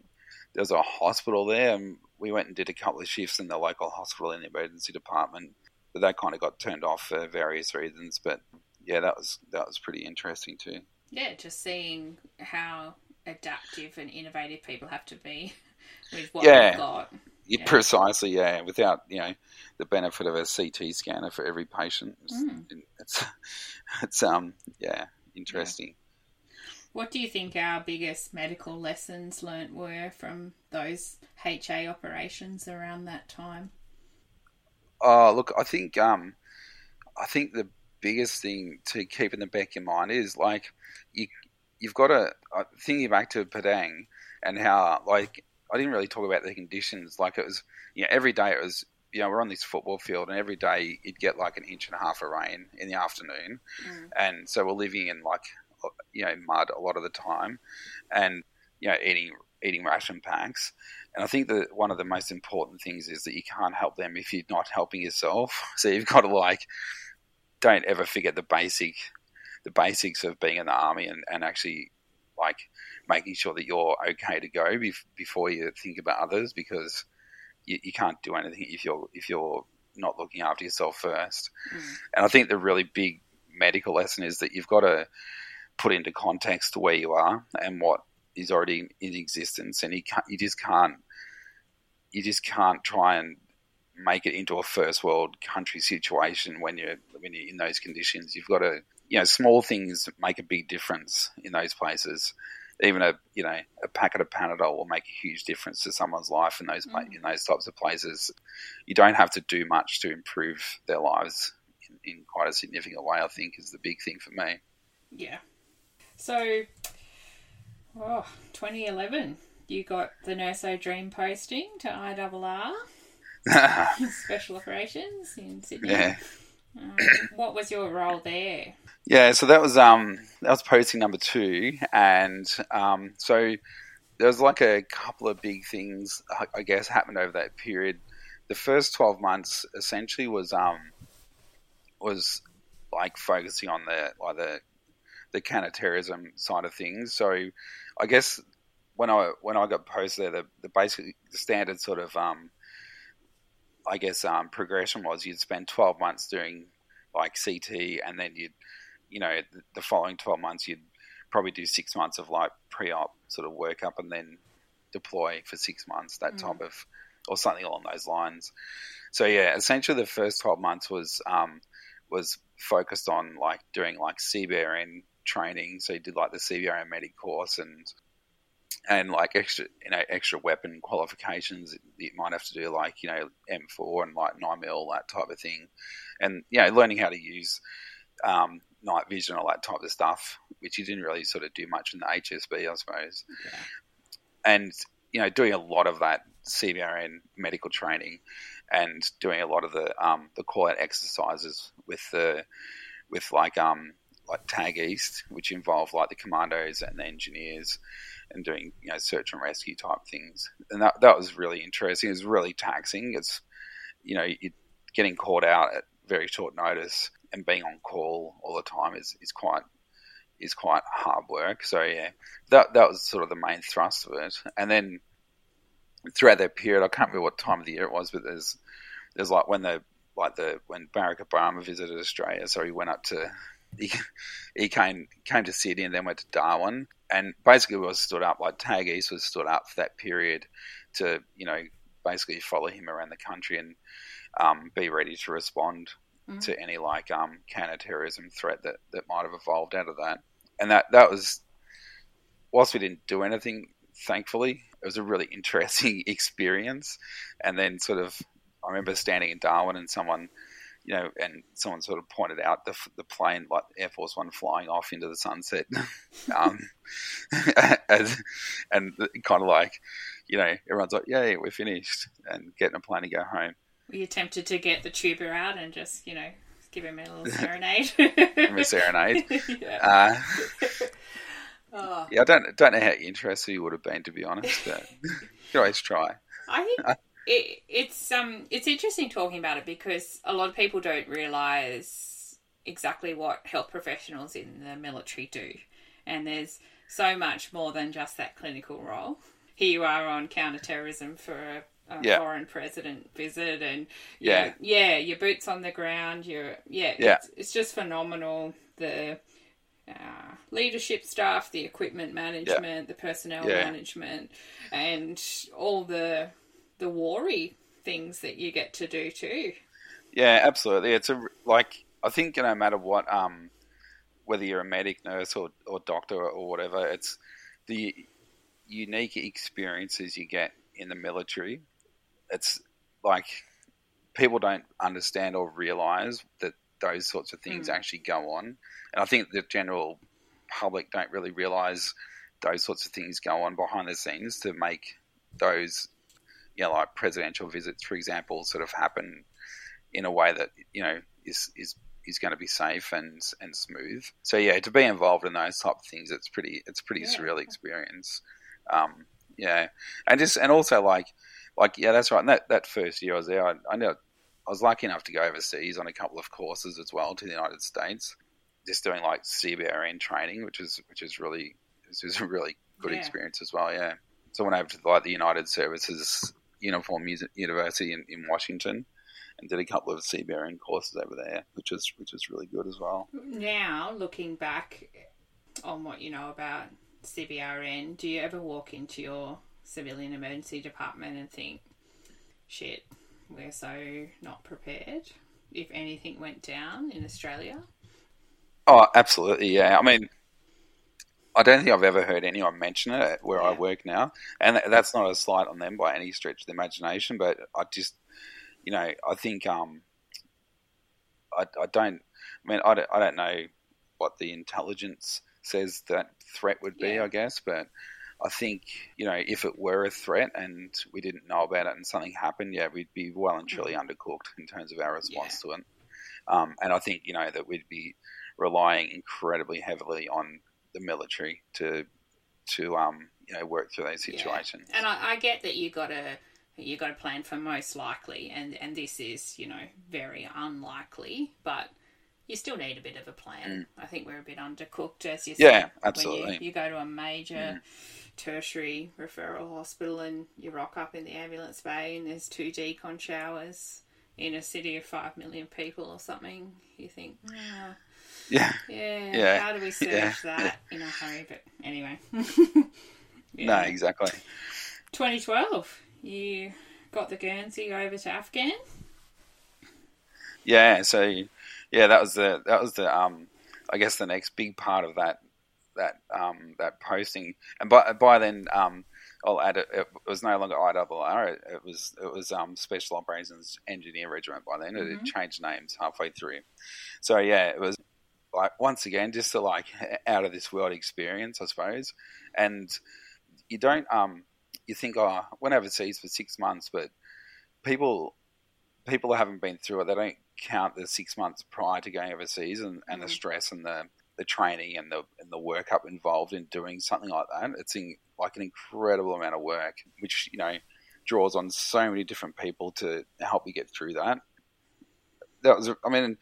B: there was a hospital there, and we went and did a couple of shifts in the local hospital in the emergency department, but that kind of got turned off for various reasons. But yeah, that was that was pretty interesting too.
A: Yeah, just seeing how adaptive and innovative people have to be with what yeah. they've got.
B: Yeah. Precisely, yeah. Without you know the benefit of a CT scanner for every patient, mm. it's it's um yeah interesting. Yeah.
A: What do you think our biggest medical lessons learnt were from those HA operations around that time?
B: Oh, look, I think um, I think the biggest thing to keep in the back of your mind is like you you've got to uh, thinking back to Padang and how like I didn't really talk about the conditions. Like it was, you know, every day it was, you know, we're on this football field, and every day you'd get like an inch and a half of rain in the afternoon, mm. and so we're living in like you know mud a lot of the time, and you know eating eating ration packs. And I think that one of the most important things is that you can't help them if you're not helping yourself. So you've got to like don't ever forget the basic the basics of being in the army and, and actually like making sure that you're okay to go before you think about others because you, you, can't do anything if you're if you're not looking after yourself first. Mm. And I think the really big medical lesson is that you've got to put into context where you are and what is already in existence, and you can't, you just can't, you just can't try and make it into a first world country situation when you're when you're in those conditions. You've got to, you know, small things make a big difference in those places. Even a you know a packet of Panadol will make a huge difference to someone's life in those mm. in those types of places. You don't have to do much to improve their lives in, in quite a significant way. I think is the big thing for me.
A: Yeah, so, oh, 2011, you got the Nurso Dream posting to IRR, Special Operations in Sydney.
B: Yeah.
A: Um, what was your role there?
B: Yeah, so that was um that was posting number two, and um so there was like a couple of big things I guess happened over that period. The first twelve months essentially was um was like focusing on the like the the counterterrorism side of things. So I guess when I when I got posted there, the, the basically the standard sort of um, I guess um, progression was you'd spend 12 months doing like CT, and then you'd, you know, the, following 12 months you'd probably do six months of like pre-op sort of workup, and then deploy for six months, that mm. type of, or something along those lines. So yeah, essentially the first 12 months was um, was focused on like doing like CBRN training. So you did like the CBRN medic course and and like extra you know extra weapon qualifications you might have to do like you know M4 and like 9 mil that type of thing, and you know learning how to use um, night vision all that type of stuff, which you didn't really sort of do much in the HSB, I suppose. Okay. And you know doing a lot of that CBRN medical training and doing a lot of the um, the call out exercises with the with like um like Tag East, which involved like the commandos and the engineers and doing you know search and rescue type things, and that that was really interesting. It was really taxing. It's you know getting caught out at very short notice and being on call all the time is, is quite is quite hard work. So yeah, that that was sort of the main thrust of it. And then throughout that period, I can't remember what time of the year it was, but there's there's like when the like the when Barack Obama visited Australia, so he went up to he, he came came to Sydney and then went to Darwin, and basically was stood up like Tag East was stood up for that period to you know basically follow him around the country and um, be ready to respond mm-hmm. to any like um, counter-terrorism threat that, that might have evolved out of that. And that that was whilst we didn't do anything, thankfully, it was a really interesting experience. And then sort of I remember standing in Darwin and someone you know, and someone sort of pointed out the the plane, like Air Force One, flying off into the sunset, um, as, and kind of like, you know, everyone's like, "Yay, we're finished," and getting a plane to go home.
A: Were you tempted to get the tuba out and just, you know, give him a little serenade?
B: a serenade. yeah. Uh, oh. Yeah, I don't don't know how interested you would have been to be honest, but you always try.
A: I think it, it's um it's interesting talking about it because a lot of people don't realize exactly what health professionals in the military do, and there's so much more than just that clinical role. Here you are on counterterrorism for a, a yeah. foreign president visit, and yeah, yeah, your boots on the ground. You're yeah, yeah. It's, it's just phenomenal. The uh, leadership staff, the equipment management, yeah. the personnel yeah. management, and all the the wary things that you get to do too.
B: Yeah, absolutely. It's a like I think you no matter what, um, whether you're a medic, nurse, or, or doctor or whatever, it's the unique experiences you get in the military. It's like people don't understand or realize that those sorts of things mm. actually go on, and I think the general public don't really realize those sorts of things go on behind the scenes to make those you know, like presidential visits, for example, sort of happen in a way that you know is is is going to be safe and and smooth. So yeah, to be involved in those type of things, it's pretty it's pretty yeah. surreal experience. Um, yeah, and just and also like like yeah, that's right. And that that first year I was there, I, I know I was lucky enough to go overseas on a couple of courses as well to the United States, just doing like CBRN training, which is which is really which is a really good yeah. experience as well. Yeah. So I went over to like the United Services Uniform University in, in Washington and did a couple of CBRN courses over there, which is which is really good as well.
A: Now, looking back on what you know about CBRN, do you ever walk into your civilian emergency department and think, "Shit, we're so not prepared"? If anything went down in Australia.
B: Oh, absolutely, yeah. I mean, I don't think I've ever heard anyone mention it where yeah. I work now, and that's not a slight on them by any stretch of the imagination. But I just, you know, I think um, I, I don't. I mean, I don't, I don't know what the intelligence says that threat would be. Yeah. I guess, but I think you know, if it were a threat and we didn't know about it and something happened, yeah, we'd be well and truly mm-hmm. undercooked in terms of our response yeah. to it. Um, and I think you know that we'd be relying incredibly heavily on the military to to um, you know work through those situations.
A: Yeah. And I, I get that you got to you got to plan for most likely, and and this is you know very unlikely, but you still need a bit of a plan. I think we're a bit undercooked, as you
B: Yeah,
A: said. When
B: absolutely.
A: you, you go to a major tertiary referral hospital and you rock up in the ambulance bay and there's two decon showers in a city of five million people or something, you think, "Ah,
B: Yeah.
A: yeah,
B: Yeah,
A: how do we search
B: yeah,
A: that in a hurry? But anyway.
B: No, exactly.
A: 2012, you got the Guernsey over to Afghan.
B: Yeah, so yeah, that was the that was the um I guess the next big part of that that um that posting. And by by then um I'll add it, it was no longer IRR, it, it was it was um Special Operations Engineer Regiment by then. It had changed names halfway through. So yeah, it was like once again just a like out of this world experience, I suppose. And you don't um you think oh went overseas for six months, but people people that haven't been through it, they don't count the six months prior to going overseas and, and the stress and the, the training and the and the workup involved in doing something like that. It's in, like an incredible amount of work, which you know draws on so many different people to help you get through that. That was, I mean,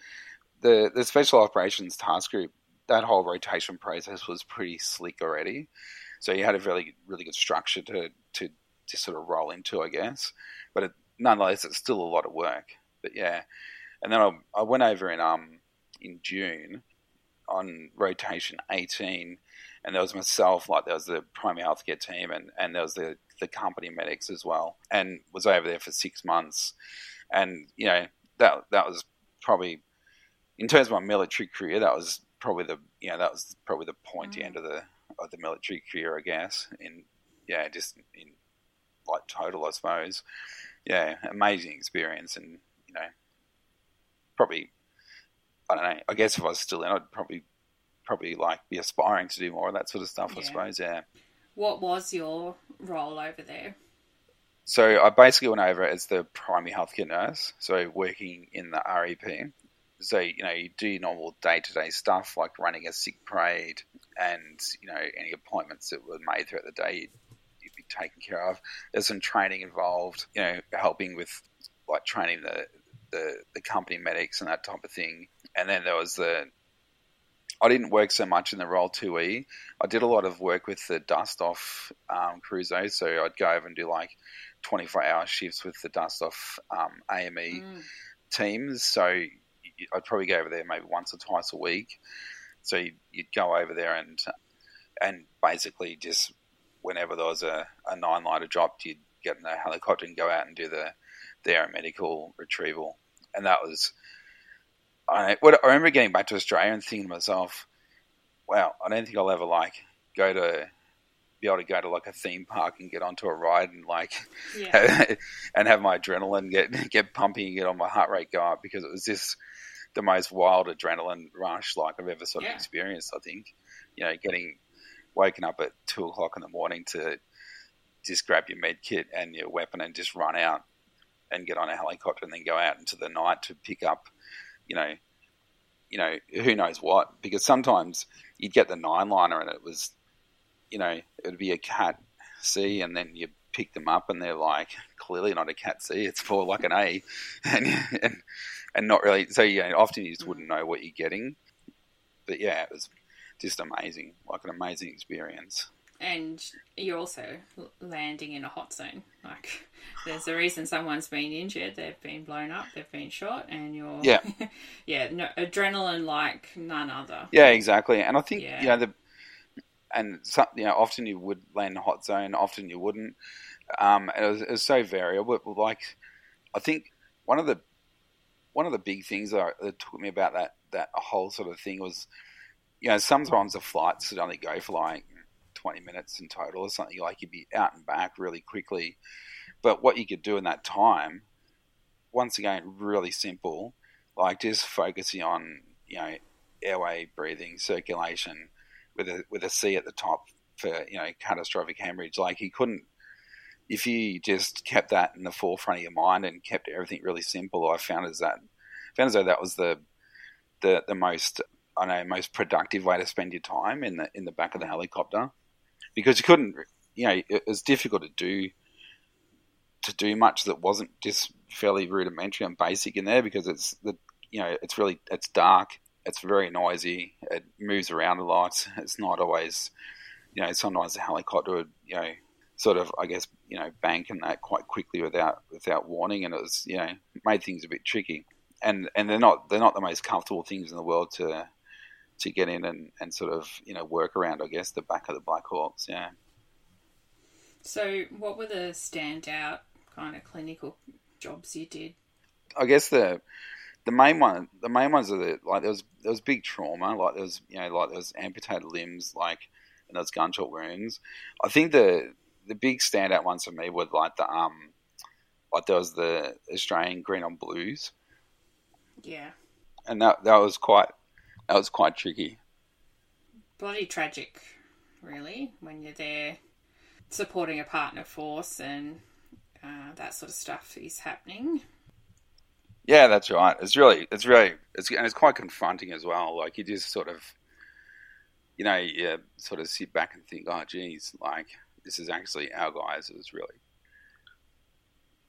B: the the special operations task group. That whole rotation process was pretty slick already, so you had a really really good structure to to to sort of roll into, I guess. But it, nonetheless, it's still a lot of work. But yeah, and then I, I went over in um in June on rotation 18 and there was myself like there was the primary healthcare team and, and there was the, the company medics as well and was over there for six months and you know that that was probably in terms of my military career that was probably the you know that was probably the pointy mm. end of the of the military career I guess in yeah just in like total I suppose yeah amazing experience and you know probably I don't know. I guess if I was still in, I'd probably probably like be aspiring to do more of that sort of stuff. I suppose. Yeah.
A: What was your role over there?
B: So I basically went over as the primary healthcare nurse, so working in the REP. So you know you do your normal day to day stuff like running a sick parade and you know any appointments that were made throughout the day you'd, you'd be taken care of. There's some training involved, you know, helping with like training the the, the company medics and that type of thing. And then there was the I didn't work so much in the role 2E. I did a lot of work with the dust off um, so I'd go over and do like 24 hour shifts with the dust off um, AME
A: Mm.
B: teams. So I'd probably go over there maybe once or twice a week. So you'd, you'd go over there and and basically just whenever there was a, a nine liner dropped, you'd get in a helicopter and go out and do the the aeromedical retrieval. And that was I, what, I remember getting back to Australia and thinking to myself, wow, I don't think I'll ever like go to be able to go to like a theme park and get onto a ride and like
A: Yeah.
B: and have my adrenaline get get pumping and get on my heart rate go up because it was just the most wild adrenaline rush like I've ever sort of
A: Yeah.
B: experienced. I think you know getting waking up at two o'clock in the morning to just grab your med kit and your weapon and just run out and get on a helicopter and then go out into the night to pick up you know you know who knows what because sometimes you'd get the nine liner and it was you know it would be a cat C and then you pick them up and they're like clearly not a cat C it's more like an A and and, and not really so you know, often you just wouldn't know what you're getting but yeah it was just amazing like an amazing experience
A: and you're also landing in a hot zone. Like, there's a reason someone's been injured, they've been blown up, they've been shot, and you're
B: Yeah.
A: yeah, no, adrenaline like none other.
B: Yeah, exactly. And I think
A: Yeah.
B: you know the and some, you know often you would land in a hot zone, often you wouldn't. Um, it was, it was so variable. Like I think one of the one of the big things that, took me about that that whole sort of thing was you know sometimes the flights would only go for like twenty minutes in total or something. Like you'd be out and back really quickly. But what you could do in that time, once again, really simple, like just focusing on you know airway breathing, circulation, with a with a C at the top for you know catastrophic hemorrhage. Like he couldn't. If you just kept that in the forefront of your mind and kept everything really simple, I found as that found as though that was the the the most I know most productive way to spend your time in the in the back of the helicopter because you couldn't you know it was difficult to do to do much that wasn't just fairly rudimentary and basic in there because it's the you know it's really it's dark it's very noisy. It moves around a lot. It's not always, you know, sometimes the helicopter would, you know, sort of, I guess, you know, bank and that quite quickly without without warning, and it was, you know, made things a bit tricky. And and they're not they're not the most comfortable things in the world to to get in and, and sort of you know work around. I guess the back of the Black Hawks, yeah.
A: So, what were the standout kind of clinical jobs you did?
B: I guess the the main one, the main ones are the like there was there was big trauma, like there was you know like there was amputated limbs, like and there was gunshot wounds. I think the the big standout ones for me were like the um like there was the Australian Green on Blues.
A: Yeah.
B: And that that was quite that was quite tricky.
A: Bloody tragic, really, when you're there supporting a partner force and uh, that sort of stuff is happening.
B: Yeah, that's right. It's really, it's really, it's and it's quite confronting as well. Like you just sort of, you know, you sort of sit back and think, oh, geez, like this is actually our guys. It's really,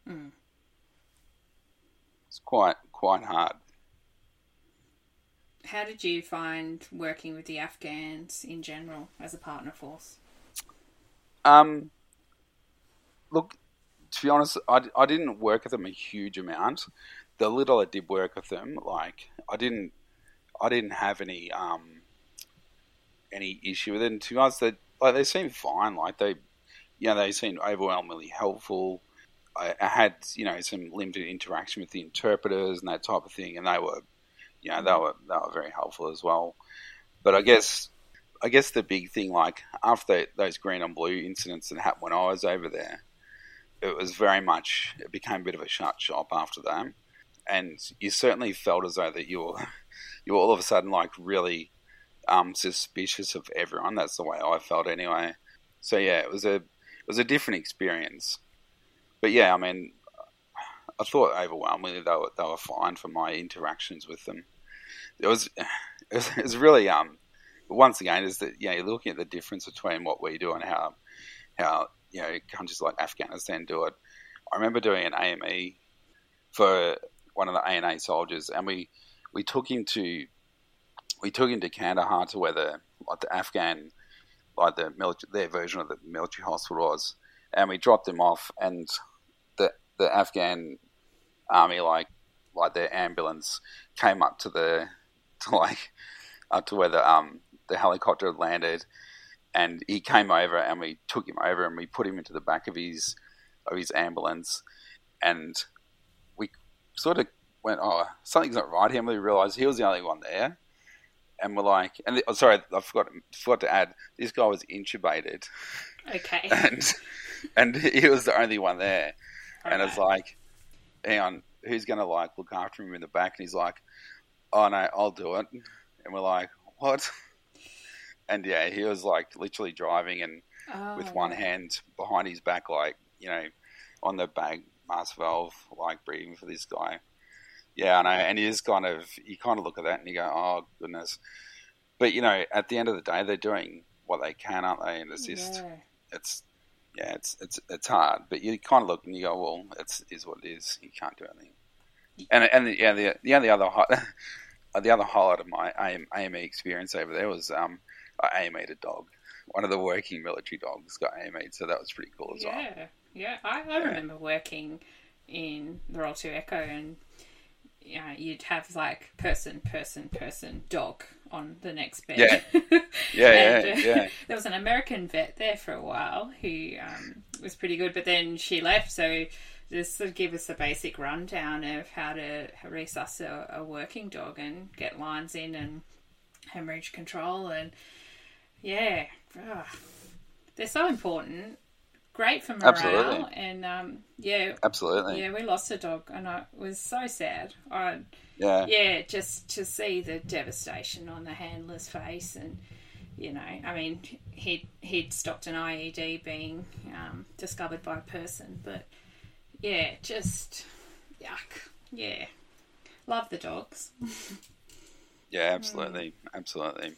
A: mm.
B: it's quite quite hard.
A: How did you find working with the Afghans in general as a partner force?
B: Um, look, to be honest, I, I didn't work with them a huge amount. The little I did work with them, like I didn't, I didn't have any um, any issue with it. And to be honest, they like they seemed fine. Like they, you know, they seemed overwhelmingly helpful. I, I had you know some limited interaction with the interpreters and that type of thing, and they were, you know, they were they were very helpful as well. But I guess I guess the big thing, like after those green and blue incidents that happened when I was over there, it was very much it became a bit of a shut shop after that, and you certainly felt as though that you were you were all of a sudden like really um, suspicious of everyone. That's the way I felt anyway. So yeah, it was a it was a different experience, but yeah, I mean, I thought overwhelmingly they were they were fine for my interactions with them. It was it was, it was really um once again, is that know, you're looking at the difference between what we do and how how you know countries like Afghanistan do it. I remember doing an AME for one of the ANA soldiers, and we we took him to we took him to Kandahar to where the like the Afghan like the military their version of the military hospital was, and we dropped him off, and the the Afghan army like like their ambulance came up to the to like up to where the um the helicopter landed, and he came over and we took him over and we put him into the back of his of his ambulance, and we sort of went, oh, something's not right here. And we realised he was the only one there, and we're like, and the, oh, sorry, I forgot forgot to add, this guy was intubated.
A: Okay.
B: And and he was the only one there, All and right. it's like, hang on, who's going to like look after him in the back? And he's like, oh no, I'll do it. And we're like, what? and yeah, he was like literally driving and oh, with one oh. hand behind his back, like you know, on the bag mask valve, like breathing for this guy. Yeah, I know, and he is kind of you kind of look at that and you go, oh goodness. But you know, at the end of the day, they're doing what they can, aren't they? And it's just, yeah. it's yeah, it's it's it's hard. But you kind of look and you go, well, it's is what it is. You can't do anything. And and the, yeah, the the only other the other highlight of my AME experience over there was um, I AMA'd a dog. One of the working military dogs got AMA'd, so that was pretty cool as
A: yeah,
B: well.
A: Yeah, yeah. I, I remember working in the Role 2 Echo and you know, you'd have like person, person, person, dog on the next bed.
B: Yeah, yeah, and, yeah, uh, yeah.
A: There was an American vet there for a while who um, was pretty good, but then she left. So just sort of give us a basic rundown of how to resuscitate a, a working dog and get lines in and hemorrhage control and yeah, Ugh. they're so important. Great for morale, absolutely. and um, yeah,
B: absolutely.
A: Yeah, we lost a dog, and I was so sad. I,
B: yeah,
A: yeah, just to see the devastation on the handler's face, and you know, I mean, he'd he'd stopped an IED being um, discovered by a person, but yeah, just yuck. Yeah, love the dogs.
B: yeah, absolutely, mm. absolutely.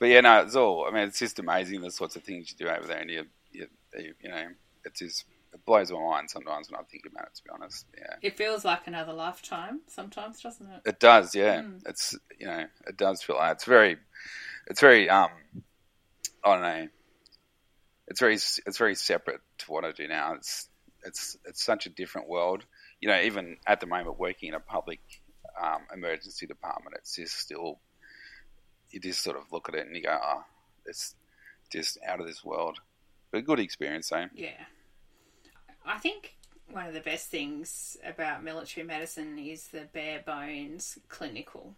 B: But yeah, no, it's all. I mean, it's just amazing the sorts of things you do over there, and you, you, you know, it's just it blows my mind sometimes when I think about it. To be honest, yeah,
A: It feels like another lifetime sometimes, doesn't it?
B: it does. Yeah,
A: Mm.
B: it's you know, it does feel like it's very, it's very um, I don't know, it's very it's very separate to what I do now. It's it's it's such a different world. You know, even at the moment working in a public um, emergency department, it's just still you just sort of look at it and you go, oh, it's just out of this world. But a good experience, though.
A: Yeah. I think one of the best things about military medicine is the bare bones clinical,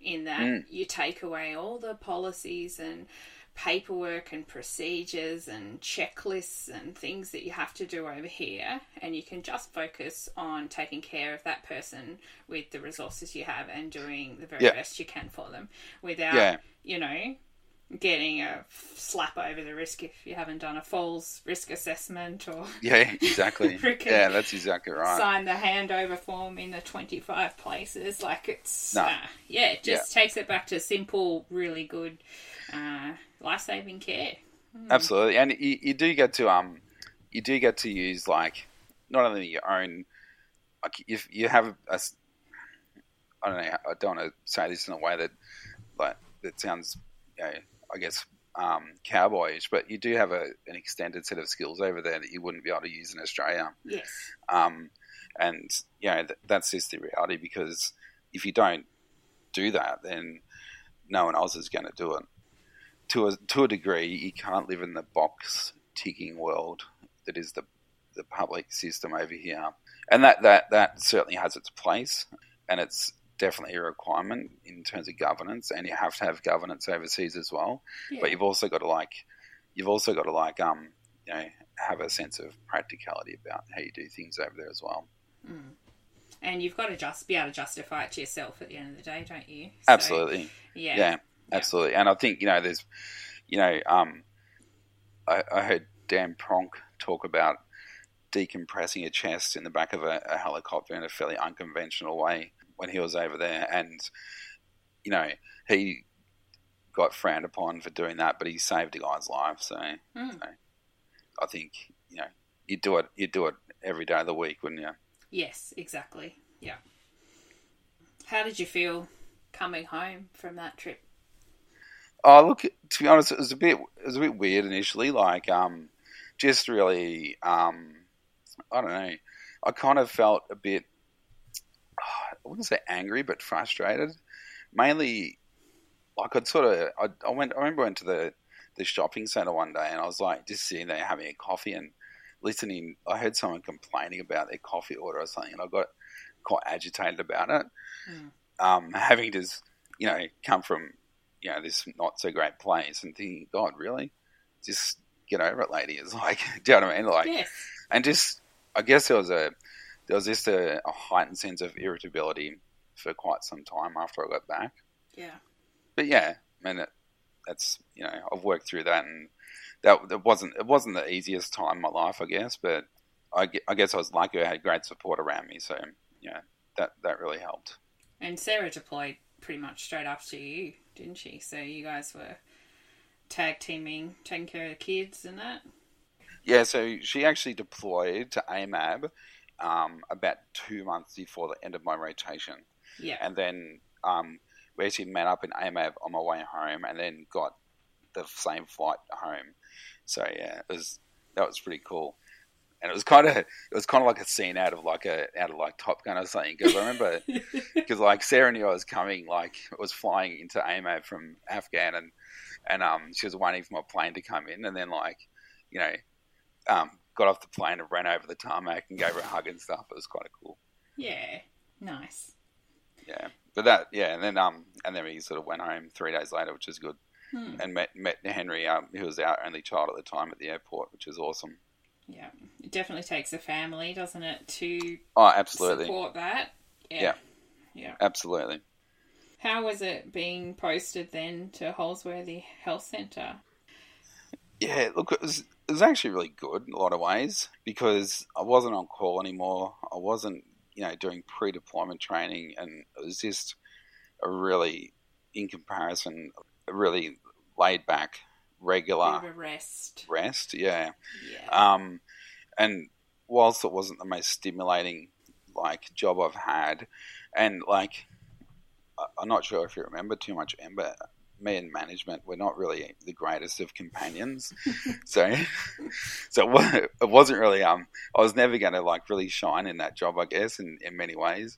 A: in that
B: Mm.
A: you take away all the policies and paperwork and procedures and checklists and things that you have to do over here, and you can just focus on taking care of that person with the resources you have and doing the very
B: Yeah.
A: best you can for them without,
B: Yeah.
A: you know, getting a slap over the risk if you haven't done a falls risk assessment or
B: Yeah, exactly. Yeah, that's exactly right.
A: sign the handover form in the 25 places. Like it's,
B: No.
A: uh, yeah, it just takes it back to simple, really good uh, life saving care.
B: Absolutely, and you, you do get to um, you do get to use like not only your own, like if you have a, I don't know, I don't want to say this in a way that like that sounds, you know, I guess um, cowboyish, but you do have a, an extended set of skills over there that you wouldn't be able to use in Australia.
A: Yes.
B: Um, and you know th- that's just the reality because if you don't do that, then no one else is going to do it. To a to a degree, you can't live in the box ticking world that is the the public system over here, and that that that certainly has its place, and it's definitely a requirement in terms of governance, and you have to have governance overseas as well.
A: Yeah.
B: But you've also got to like, you've also got to like, um, you know, have a sense of practicality about how you do things over there as well.
A: and you've got to just be able to justify it to yourself at the end of the day, don't you? So,
B: Absolutely.
A: yeah.
B: Yeah, absolutely. And I think you know, there's, you know, um, I, I heard Dan Pronk talk about decompressing a chest in the back of a, a helicopter in a fairly unconventional way when he was over there, and you know, he got frowned upon for doing that, but he saved a guy's life. So,
A: Mm.
B: so I think you know, you do it, you do it every day of the week, wouldn't you?
A: Yes, exactly. Yeah. How did you feel coming home from that trip?
B: Oh, look. To be honest, it was a bit. It was a bit weird initially. Like, um, just really. Um, I don't know. I kind of felt a bit. I wouldn't say angry, but frustrated. Mainly, like I'd sort of. I, I went. I remember I went to the the shopping center one day, and I was like just sitting there having a coffee and listening. I heard someone complaining about their coffee order or something, and I got quite agitated about it.
A: Mm.
B: Um, having just you know come from you know this not so great place and thinking, God, really, just get over it, lady. It's like, do you know what I mean? Like,
A: yes.
B: and just I guess there was a there was just uh, a, a heightened sense of irritability for quite some time after I got back.
A: Yeah.
B: But yeah, I mean, it, that's you know I've worked through that, and that it wasn't it wasn't the easiest time in my life, I guess. But I, I guess I was lucky I had great support around me, so yeah, that that really helped.
A: And Sarah deployed pretty much straight after you, didn't she? So you guys were tag teaming, taking care of the kids and that.
B: Yeah, so she actually deployed to AMAB um, about two months before the end of my rotation.
A: Yeah.
B: And then um, we actually met up in AMAB on my way home and then got the same flight home. So yeah, it was that was pretty cool. And it was kind of it was kind of like a scene out of like a out of like Top Gun or something because I remember because like Sarah knew I was coming like was flying into AMAB from Afghan and and um she was waiting for my plane to come in and then like you know um got off the plane and ran over the tarmac and gave her a hug and stuff. It was kind of cool.
A: yeah. Nice.
B: Yeah, but that yeah, and then um and then we sort of went home three days later, which was good,
A: Hmm.
B: and met met Henry, um, who was our only child at the time at the airport, which was awesome.
A: Yeah. It definitely takes a family, doesn't it, to
B: Oh, absolutely,
A: support that.
B: Yeah.
A: Yeah.
B: absolutely.
A: How was it being posted then to Holsworthy Health Centre?
B: Yeah, look, it was it was actually really good in a lot of ways because I wasn't on call anymore. I wasn't, you know, doing pre-deployment training, and it was just a really, in comparison, a really laid back, regular
A: Bit of a rest.
B: rest. Yeah.
A: Yeah.
B: Um, and whilst it wasn't the most stimulating like job I've had, and like I'm not sure if you remember too much, Amber. Me and management we're not really the greatest of companions, so so it wasn't really um I was never going to like really shine in that job I guess in, in many ways,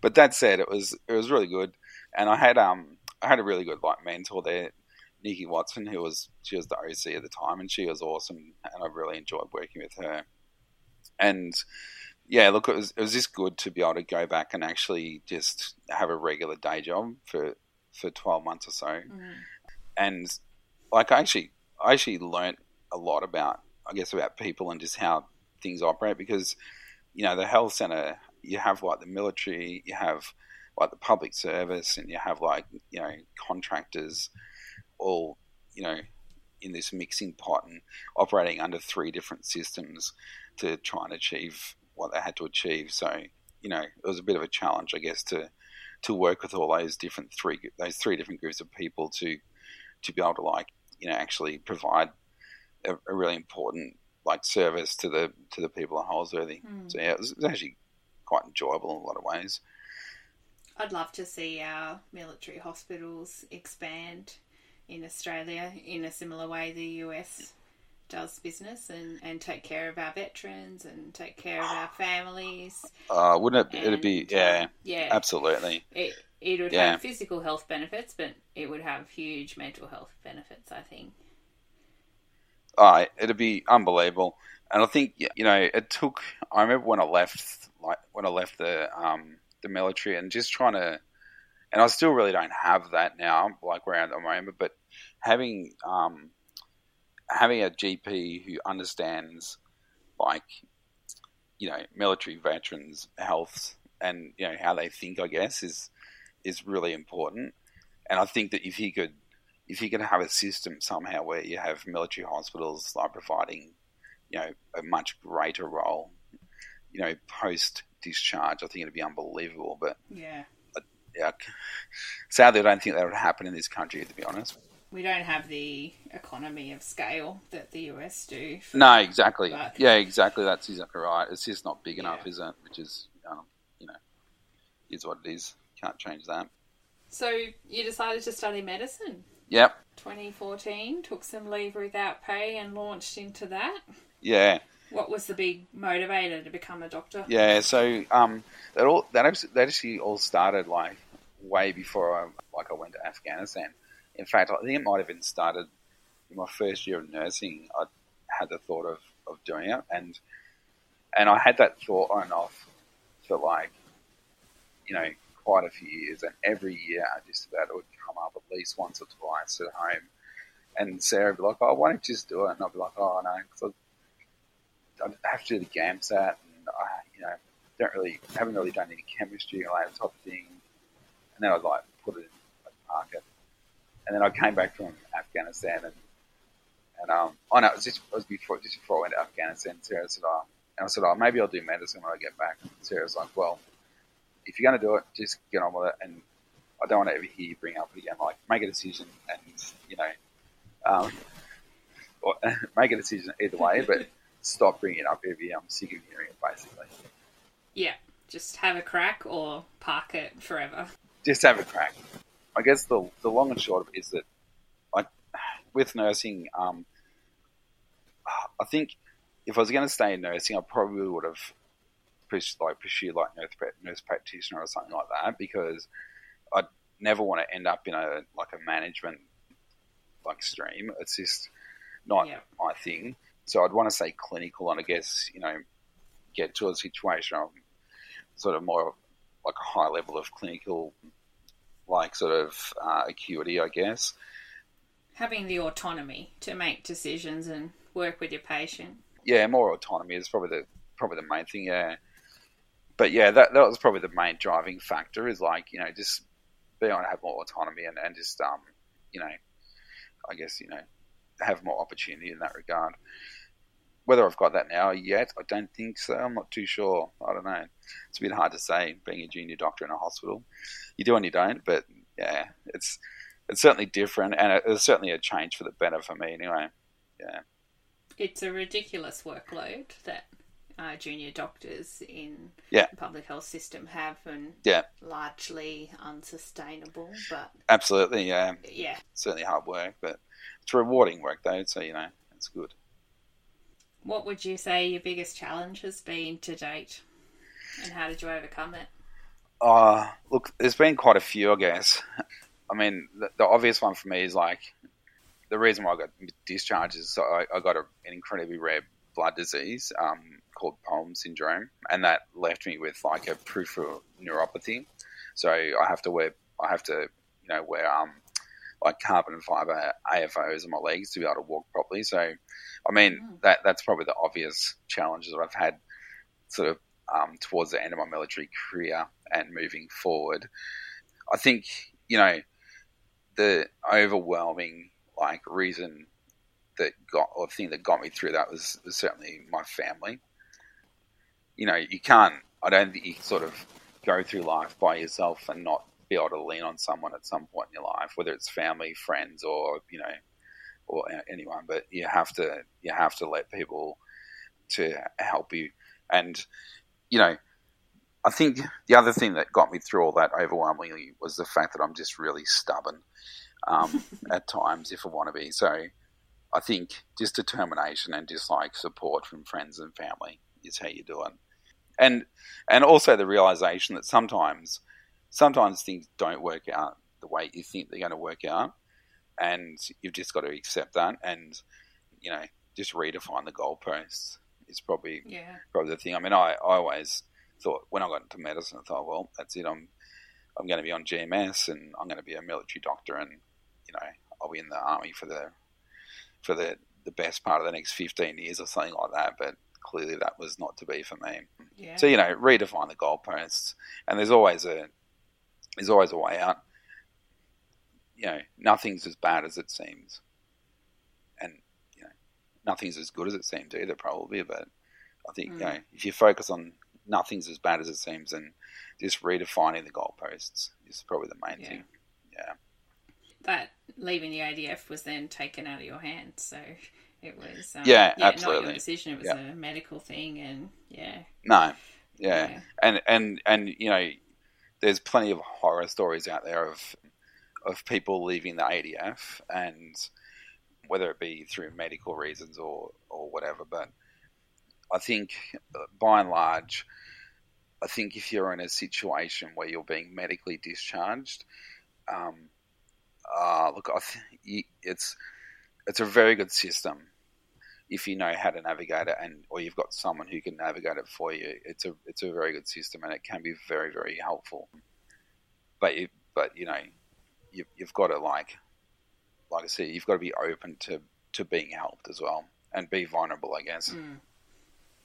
B: but that said it was it was really good, and I had um I had a really good like mentor there, Nikki Watson, who was she was the OC at the time, and she was awesome, and I really enjoyed working with her, and yeah, look, it was it was just good to be able to go back and actually just have a regular day job for for twelve months or so, mm. and like I actually I actually learned a lot about I guess about people and just how things operate because you know the health center you have like the military you have like the public service and you have like you know contractors all you know in this mixing pot and operating under three different systems to try and achieve what they had to achieve. So you know, it was a bit of a challenge, I guess, to to work with all those different three those three different groups of people to to be able to like you know actually provide a, a really important like service to the to the people of Holsworthy. Mm. So yeah, it was, it was actually quite enjoyable in a lot of ways.
A: I'd love to see our military hospitals expand in Australia in a similar way the US does business and, and take care of our veterans and take care of our families.
B: Uh, wouldn't it? It'd be yeah, uh, yeah, absolutely.
A: It it would yeah. have physical health benefits, but it would have huge mental health benefits. I think.
B: Uh, it'd be unbelievable, and I think you know it took. I remember when I left, like when I left the um, the military, and just trying to, and I still really don't have that now, like where I am at the moment, but having um, having a GP who understands, like, you know, military veterans' health and you know how they think, I guess, is is really important. And I think that if he could, if he could have a system somehow where you have military hospitals like providing, you know, a much greater role, you know, post discharge, I think it'd be unbelievable. But
A: yeah,
B: yeah, sadly, I don't think that would happen in this country, to be honest
A: we don't have the economy of scale that the US do.
B: No, exactly. But, yeah, exactly. That's exactly right. It's just not big enough, is it? Which is, um, you know, is what it is. Can't change that.
A: So you decided to study medicine.
B: Yep.
A: 2014 took some leave without pay and launched into that.
B: Yeah.
A: What was the big motivator to become a doctor?
B: Yeah, so um, that all that actually, that actually all started like way before I like I went to Afghanistan in fact, I think it might have been started in my first year of nursing. I had the thought of, of doing it, and and I had that thought on and off for like, you know, quite a few years. And every year, I just about it would come up at least once or twice at home. And Sarah would be like, "Oh, why don't you just do it?" And I'd be like, "Oh no, because I have to do the GAMSAT, and I, you know, don't really haven't really done any chemistry or that type of thing." And then I'd like put it in, like, park it and then I came back from Afghanistan and and um, oh no, it was just it was before just before I went to Afghanistan. Sarah said, "Oh," and I said, "Oh, maybe I'll do medicine when I get back." And Sarah's like, "Well, if you're going to do it, just get on with it." And I don't want to ever hear you bring up it again. Like, make a decision, and you know, um, or, make a decision either way, but stop bringing it up every. I'm sick of hearing it, basically.
A: Yeah, just have a crack or park it forever.
B: Just have a crack. I guess the the long and short of it is that, like, with nursing, um, I think if I was going to stay in nursing, I probably would have pushed, like pursued like nurse, nurse practitioner or something like that because I'd never want to end up in a like a management like stream. It's just not yeah. my thing. So I'd want to say clinical, and I guess you know get to a situation of sort of more like a high level of clinical like sort of uh, acuity, I guess.
A: Having the autonomy to make decisions and work with your patient.
B: Yeah, more autonomy is probably the probably the main thing. Yeah, but yeah, that that was probably the main driving factor. Is like you know just being able to have more autonomy and, and just um you know I guess you know have more opportunity in that regard. Whether I've got that now yet, I don't think so. I'm not too sure. I don't know. It's a bit hard to say being a junior doctor in a hospital. You do and you don't, but yeah, it's it's certainly different, and it's certainly a change for the better for me anyway. Yeah.
A: It's a ridiculous workload that uh, junior doctors in
B: Yeah.
A: the public health system have, and
B: Yeah.
A: largely unsustainable. But
B: Absolutely, yeah.
A: yeah,
B: Certainly hard work, but it's rewarding work though. So you know, it's good.
A: what would you say your biggest challenge has been to date, and how did you overcome it?
B: Uh, look, there's been quite a few, I guess. I mean, the, the obvious one for me is like the reason why I got discharged is so I, I got a, an incredibly rare blood disease um, called POEMS syndrome, and that left me with like a peripheral neuropathy. So I have to wear, I have to, you know, wear um, like carbon fiber AFOs on my legs to be able to walk properly. So, I mean,
A: Mm.
B: that that's probably the obvious challenges that I've had, sort of um, towards the end of my military career and moving forward. I think you know the overwhelming like reason that got or thing that got me through that was, was certainly my family. You know, you can't. I don't think you sort of go through life by yourself and not be able to lean on someone at some point in your life, whether it's family, friends, or you know, or anyone. But you have to you have to let people to help you, and you know, I think the other thing that got me through all that overwhelmingly was the fact that I'm just really stubborn um, at times if I want to be. So I think just determination and just like support from friends and family is how you do it. And and also the realization that sometimes sometimes things don't work out the way you think they're going to work out, and you've just got to accept that and you know just redefine the goalposts is probably
A: Yeah,
B: probably the thing. I mean, I, I always thought when I got into medicine, I thought, well, that's it. I'm I'm going to be on GMS and I'm going to be a military doctor, and you know, I'll be in the army for the for the the best part of the next 15 years or something like that. But clearly, that was not to be for me.
A: yeah,
B: So you know, redefine the goalposts, and there's always a there's always a way out. You know, nothing's as bad as it seems, and you know, nothing's as good as it seems either, probably. But I think you
A: Mm.
B: know, if you focus on nothing's as bad as it seems, and just redefining the goalposts is probably the main
A: Yeah.
B: thing. Yeah,
A: that leaving the ADF was then taken out of your hands, so it was um,
B: Yeah,
A: not
B: absolutely.
A: your decision. It was
B: Yeah.
A: a medical thing, and yeah,
B: no, yeah.
A: yeah,
B: and and and you know, there's plenty of horror stories out there of of people leaving the ADF, and whether it be through medical reasons or or whatever. But I think, uh, by and large, I think if you're in a situation where you're being medically discharged, um, uh, look, th- it's it's a very good system if you know how to navigate it and or you've got someone who can navigate it for you it's a it's a very good system and it can be very very helpful but you but you know you, you've got to like like I said you've got to be open to to being helped as well and be vulnerable I guess.
A: Mm.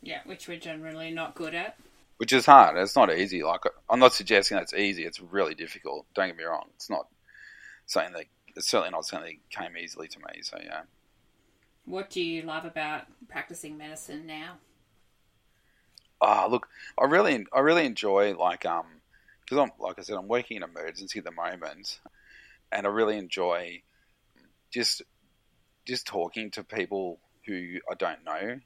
A: yeah, which we're generally not good at.
B: which is hard. It's not easy. Like I'm not suggesting that's easy. It's really difficult. Don't get me wrong. It's not something that it's certainly not something that came easily to me so yeah.
A: What do you love about practicing medicine now?
B: Ah, look, I really, I really enjoy like um, because I'm like I said, I'm working in emergency at the moment, and I really enjoy just just talking to people who I don't know,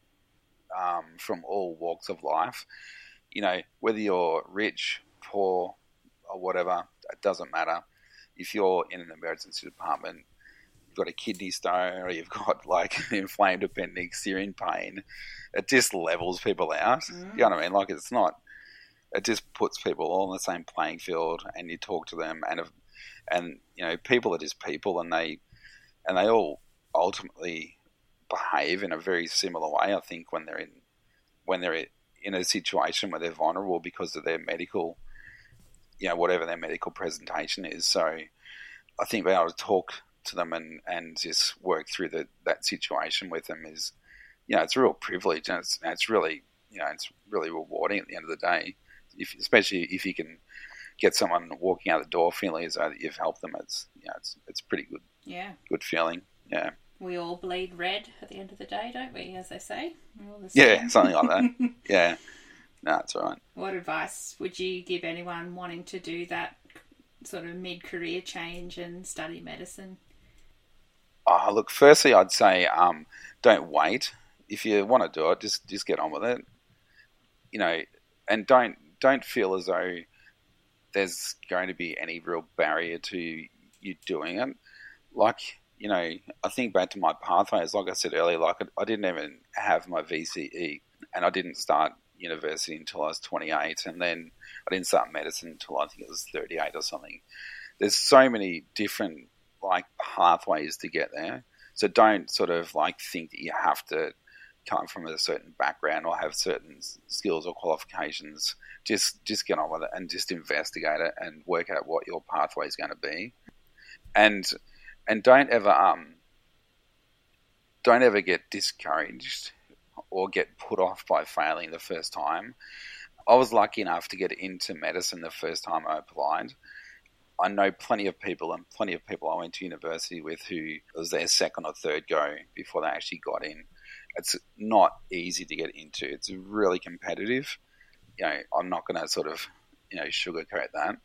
B: um, from all walks of life. You know, whether you're rich, poor, or whatever, it doesn't matter. If you're in an emergency department, you've got a kidney stone, or you've got like an inflamed appendix, you're in pain. It just levels people out.
A: Mm.
B: You know what I mean? Like it's not. It just puts people all on the same playing field, and you talk to them, and and you know, people are just people, and they and they all ultimately behave in a very similar way. I think when they're in when they're in a situation where they're vulnerable because of their medical, you know, whatever their medical presentation is. So I think being able to talk to them and, and just work through the, that situation with them is, you know, it's a real privilege and it's, it's really, you know, it's really rewarding at the end of the day, if, especially if you can get someone walking out the door feeling as though that you've helped them. It's, you know, it's, it's pretty good,
A: Yeah,
B: good feeling. Yeah.
A: we all bleed red at the end of the day, don't we? As they say. The
B: Yeah, something like that. Yeah. No, that's all right.
A: What advice would you give anyone wanting to do that sort of mid-career change and study medicine?
B: Oh, look, firstly, I'd say um, don't wait. If you want to do it, just just get on with it. you know, and don't don't feel as though there's going to be any real barrier to you doing it. Like, you know, I think back to my pathways, like I said earlier, like I, didn't even have my VCE and I didn't start university until I was 28, and then I didn't start medicine until I think it was 38 or something. There's so many different like pathways to get there. So don't sort of like think that you have to come from a certain background or have certain skills or qualifications. Just just get on with it and just investigate it and work out what your pathway is going to be. And and don't ever um don't ever get discouraged or get put off by failing the first time. I was lucky enough to get into medicine the first time I applied. I know plenty of people and plenty of people I went to university with who was their second or third go before they actually got in. It's not easy to get into. It's really competitive. You know, I'm not going to sort of, you know, sugarcoat that.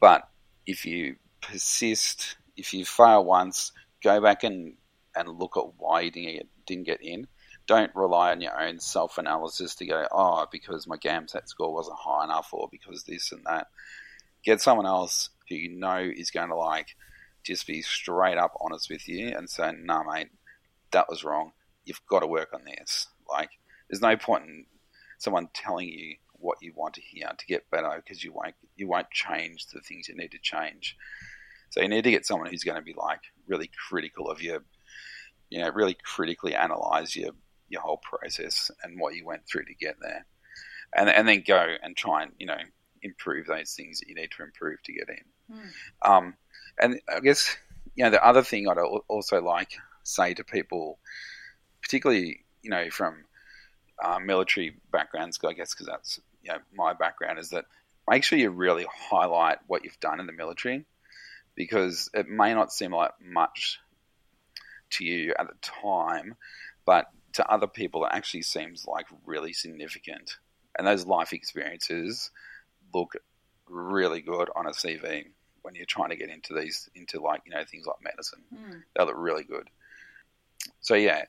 B: But if you persist, if you fail once, go back and, and look at why you didn't get, didn't get in don't rely on your own self analysis to go, oh, because my GAMSAT score wasn't high enough or because this and that. Get someone else who you know is going to like just be straight up honest with you and say, nah, mate, that was wrong. You've got to work on this. Like, there's no point in someone telling you what you want to hear to get better because you won't you won't change the things you need to change. So you need to get someone who's going to be like really critical of your, you know, really critically analyze your your whole process and what you went through to get there, and and then go and try and you know improve those things that you need to improve to get in. Mm. Um, and I guess you know the other thing I'd also like say to people, particularly you know from uh, military backgrounds, I guess because that's you know my background is that make sure you really highlight what you've done in the military because it may not seem like much to you at the time, but to other people, it actually seems like really significant. And those life experiences look really good on a CV when you're trying to get into these, into like, you know, things like medicine. Mm. They look really good. So, yeah,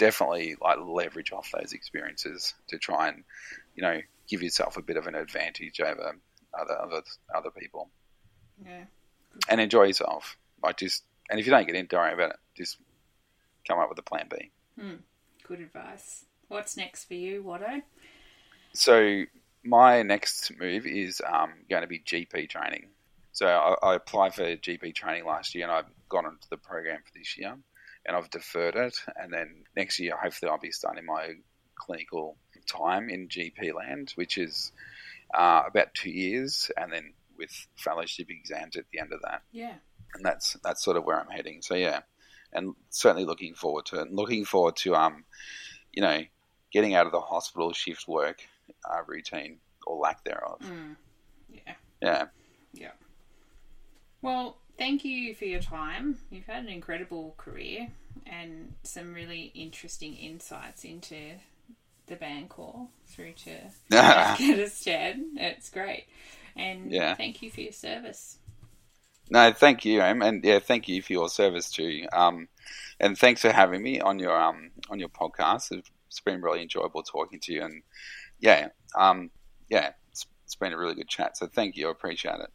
B: definitely like leverage off those experiences to try and, you know, give yourself a bit of an advantage over other other, other people.
A: Yeah.
B: And enjoy yourself. Like just, and if you don't get in, don't worry about it. Just come up with a plan B.
A: Hmm. Good advice. What's next for you, Watto?
B: So my next move is um, going to be GP training. So I, I, applied for GP training last year, and I've gone into the program for this year, and I've deferred it. And then next year, hopefully, I'll be starting my clinical time in GP land, which is uh, about two years, and then with fellowship exams at the end of that.
A: Yeah.
B: And that's that's sort of where I'm heading. So yeah, and certainly looking forward to it. Looking forward to um, you know, getting out of the hospital shift work uh, routine or lack thereof.
A: Mm. Yeah.
B: Yeah.
A: Yeah. Well, thank you for your time. You've had an incredible career and some really interesting insights into the band corps through to Afghanistan. It's great. And yeah. thank you for your service.
B: No, thank you, Em, and yeah, thank you for your service too. Um, and thanks for having me on your um on your podcast. It's been really enjoyable talking to you, and yeah, um, yeah, it's, it's been a really good chat. So thank you, I appreciate it.